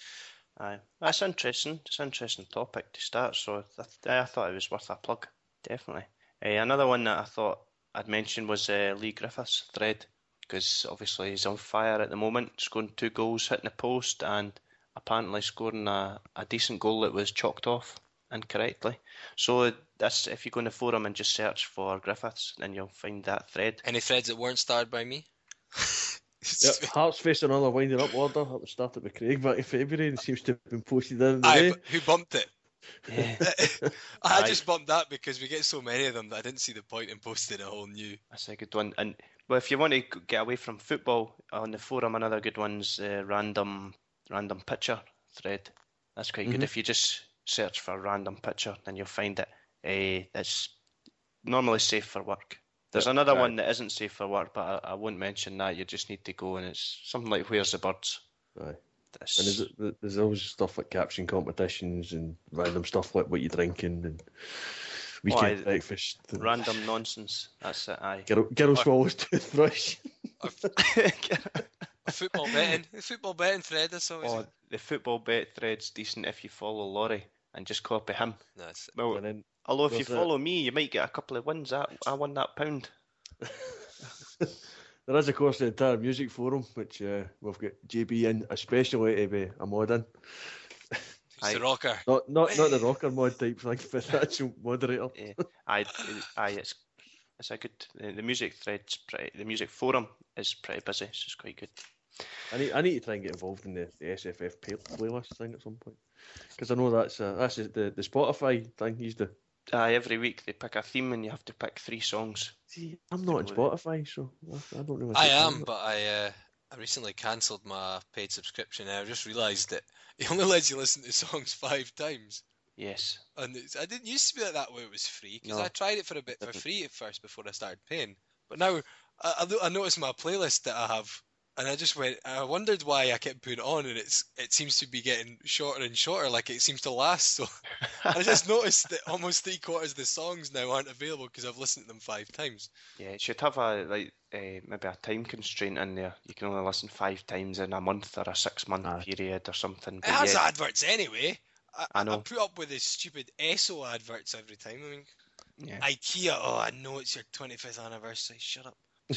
Speaker 2: Aye, that's interesting. It's an interesting topic to start. So I, I thought it was worth a plug, definitely. Uh, another one that I thought I'd mention was uh, Leigh Griffiths' thread, because obviously he's on fire at the moment, scoring two goals, hitting the post, and apparently scoring a, a decent goal that was chalked off incorrectly. So that's if you go in the forum and just search for Griffiths, then you'll find that thread.
Speaker 4: Any threads that weren't starred by me?
Speaker 3: Yep, Hearts face another winding up order. That was started with Craig back in February and seems to have been posted in the
Speaker 4: Aye,
Speaker 3: day.
Speaker 4: who bumped it?
Speaker 2: Yeah,
Speaker 4: I
Speaker 2: Aye.
Speaker 4: just bumped that because we get so many of them that I didn't see the point in posting a whole new.
Speaker 2: That's a good one. And well, if you want to get away from football on the forum, another good one's uh, random random picture thread. That's quite good.
Speaker 3: Mhm.
Speaker 2: If you just search for random picture, then you'll find it. Uh, it's normally safe for work. There's another
Speaker 3: right.
Speaker 2: one that isn't safe for work, but I, I won't mention that. You just need to go, and it's something like "Where's the birds?"
Speaker 3: Aye.
Speaker 2: This-
Speaker 3: And there's, there's always stuff like caption competitions and random stuff like what you're drinking and weekend
Speaker 2: aye.
Speaker 3: breakfast. and
Speaker 2: random nonsense. That's it. Aye.
Speaker 3: Girl, girl swallows toothbrush.
Speaker 4: Football betting, the football betting thread. That's always.
Speaker 2: oh, the football bet thread's decent if you follow Laurie and just copy him.
Speaker 4: No,
Speaker 2: Well,
Speaker 3: and then
Speaker 2: Although if you
Speaker 3: There's a-
Speaker 2: follow me, you might get a couple of wins. I, I won that pound.
Speaker 3: there is, of course, the entire music forum, which uh, we've got JB in, especially to be a mod in.
Speaker 4: it's the rocker.
Speaker 3: Not not not the rocker mod type thing, but the actual moderator.
Speaker 2: Eh, I, I, it's, it's a good. The, the music thread's pretty. The music forum is pretty busy. So it's quite good.
Speaker 3: I need I need to try and get involved in the, the SFF playlist thing at some point because I know that's uh, that's the the Spotify thing. He's the
Speaker 2: Aye, every week they pick a theme and you have to pick three songs.
Speaker 3: see. I'm not on Spotify, so I, I don't know. what
Speaker 4: I am, but I uh, I recently cancelled my paid subscription. and I just realised that it only lets you listen to songs five times.
Speaker 2: Yes.
Speaker 4: And it's, I didn't used to be like that way. it was free because
Speaker 2: No.
Speaker 4: I tried it for a bit for free at first before I started paying. But now I, I, I noticed my playlist that I have, and I just went. I wondered why I kept putting it on, and it's it seems to be getting shorter and shorter. Like it seems to last. So I just noticed that almost three quarters of the songs now aren't available because I've listened to them five times.
Speaker 2: Yeah, it should have a like uh, maybe a time constraint in there. You can only listen five times in a month or a six month
Speaker 3: Aye.
Speaker 2: period or something.
Speaker 4: It has
Speaker 2: yeah,
Speaker 4: adverts anyway. I,
Speaker 2: I know.
Speaker 4: put up with these stupid ESO adverts every time. I mean,
Speaker 2: yeah.
Speaker 4: IKEA. Oh, I know it's your 25th anniversary. Shut up.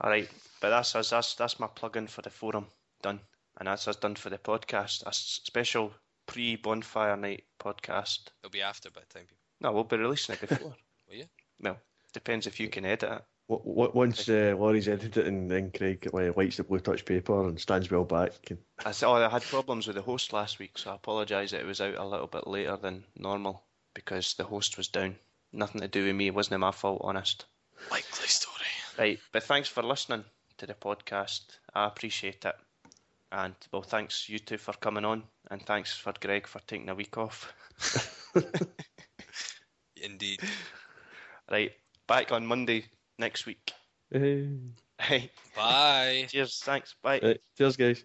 Speaker 2: All right, but that's us. That's that's my plug-in for the forum done, and that's us done for the podcast. A special pre-bonfire night podcast.
Speaker 4: It'll be after by the time people.
Speaker 2: No, we'll be releasing it before.
Speaker 4: Will you?
Speaker 2: Well, depends if you can edit it.
Speaker 3: W- w- Once uh, Laurie's edited it and then Craig uh, lights the blue touch paper and stands well back. And...
Speaker 2: I said, oh, I had problems with the host last week, so I apologise that it was out a little bit later than normal because the host was down. Nothing to do with me. It wasn't my fault, honest.
Speaker 4: Likely story.
Speaker 2: Right, but thanks for listening to the podcast. I appreciate it. And well, thanks you two for coming on, and thanks for Greg for taking a week off.
Speaker 4: Indeed.
Speaker 2: Right, back on Monday next week. Hey,
Speaker 4: Bye.
Speaker 2: cheers, thanks, bye.
Speaker 3: right, cheers, guys.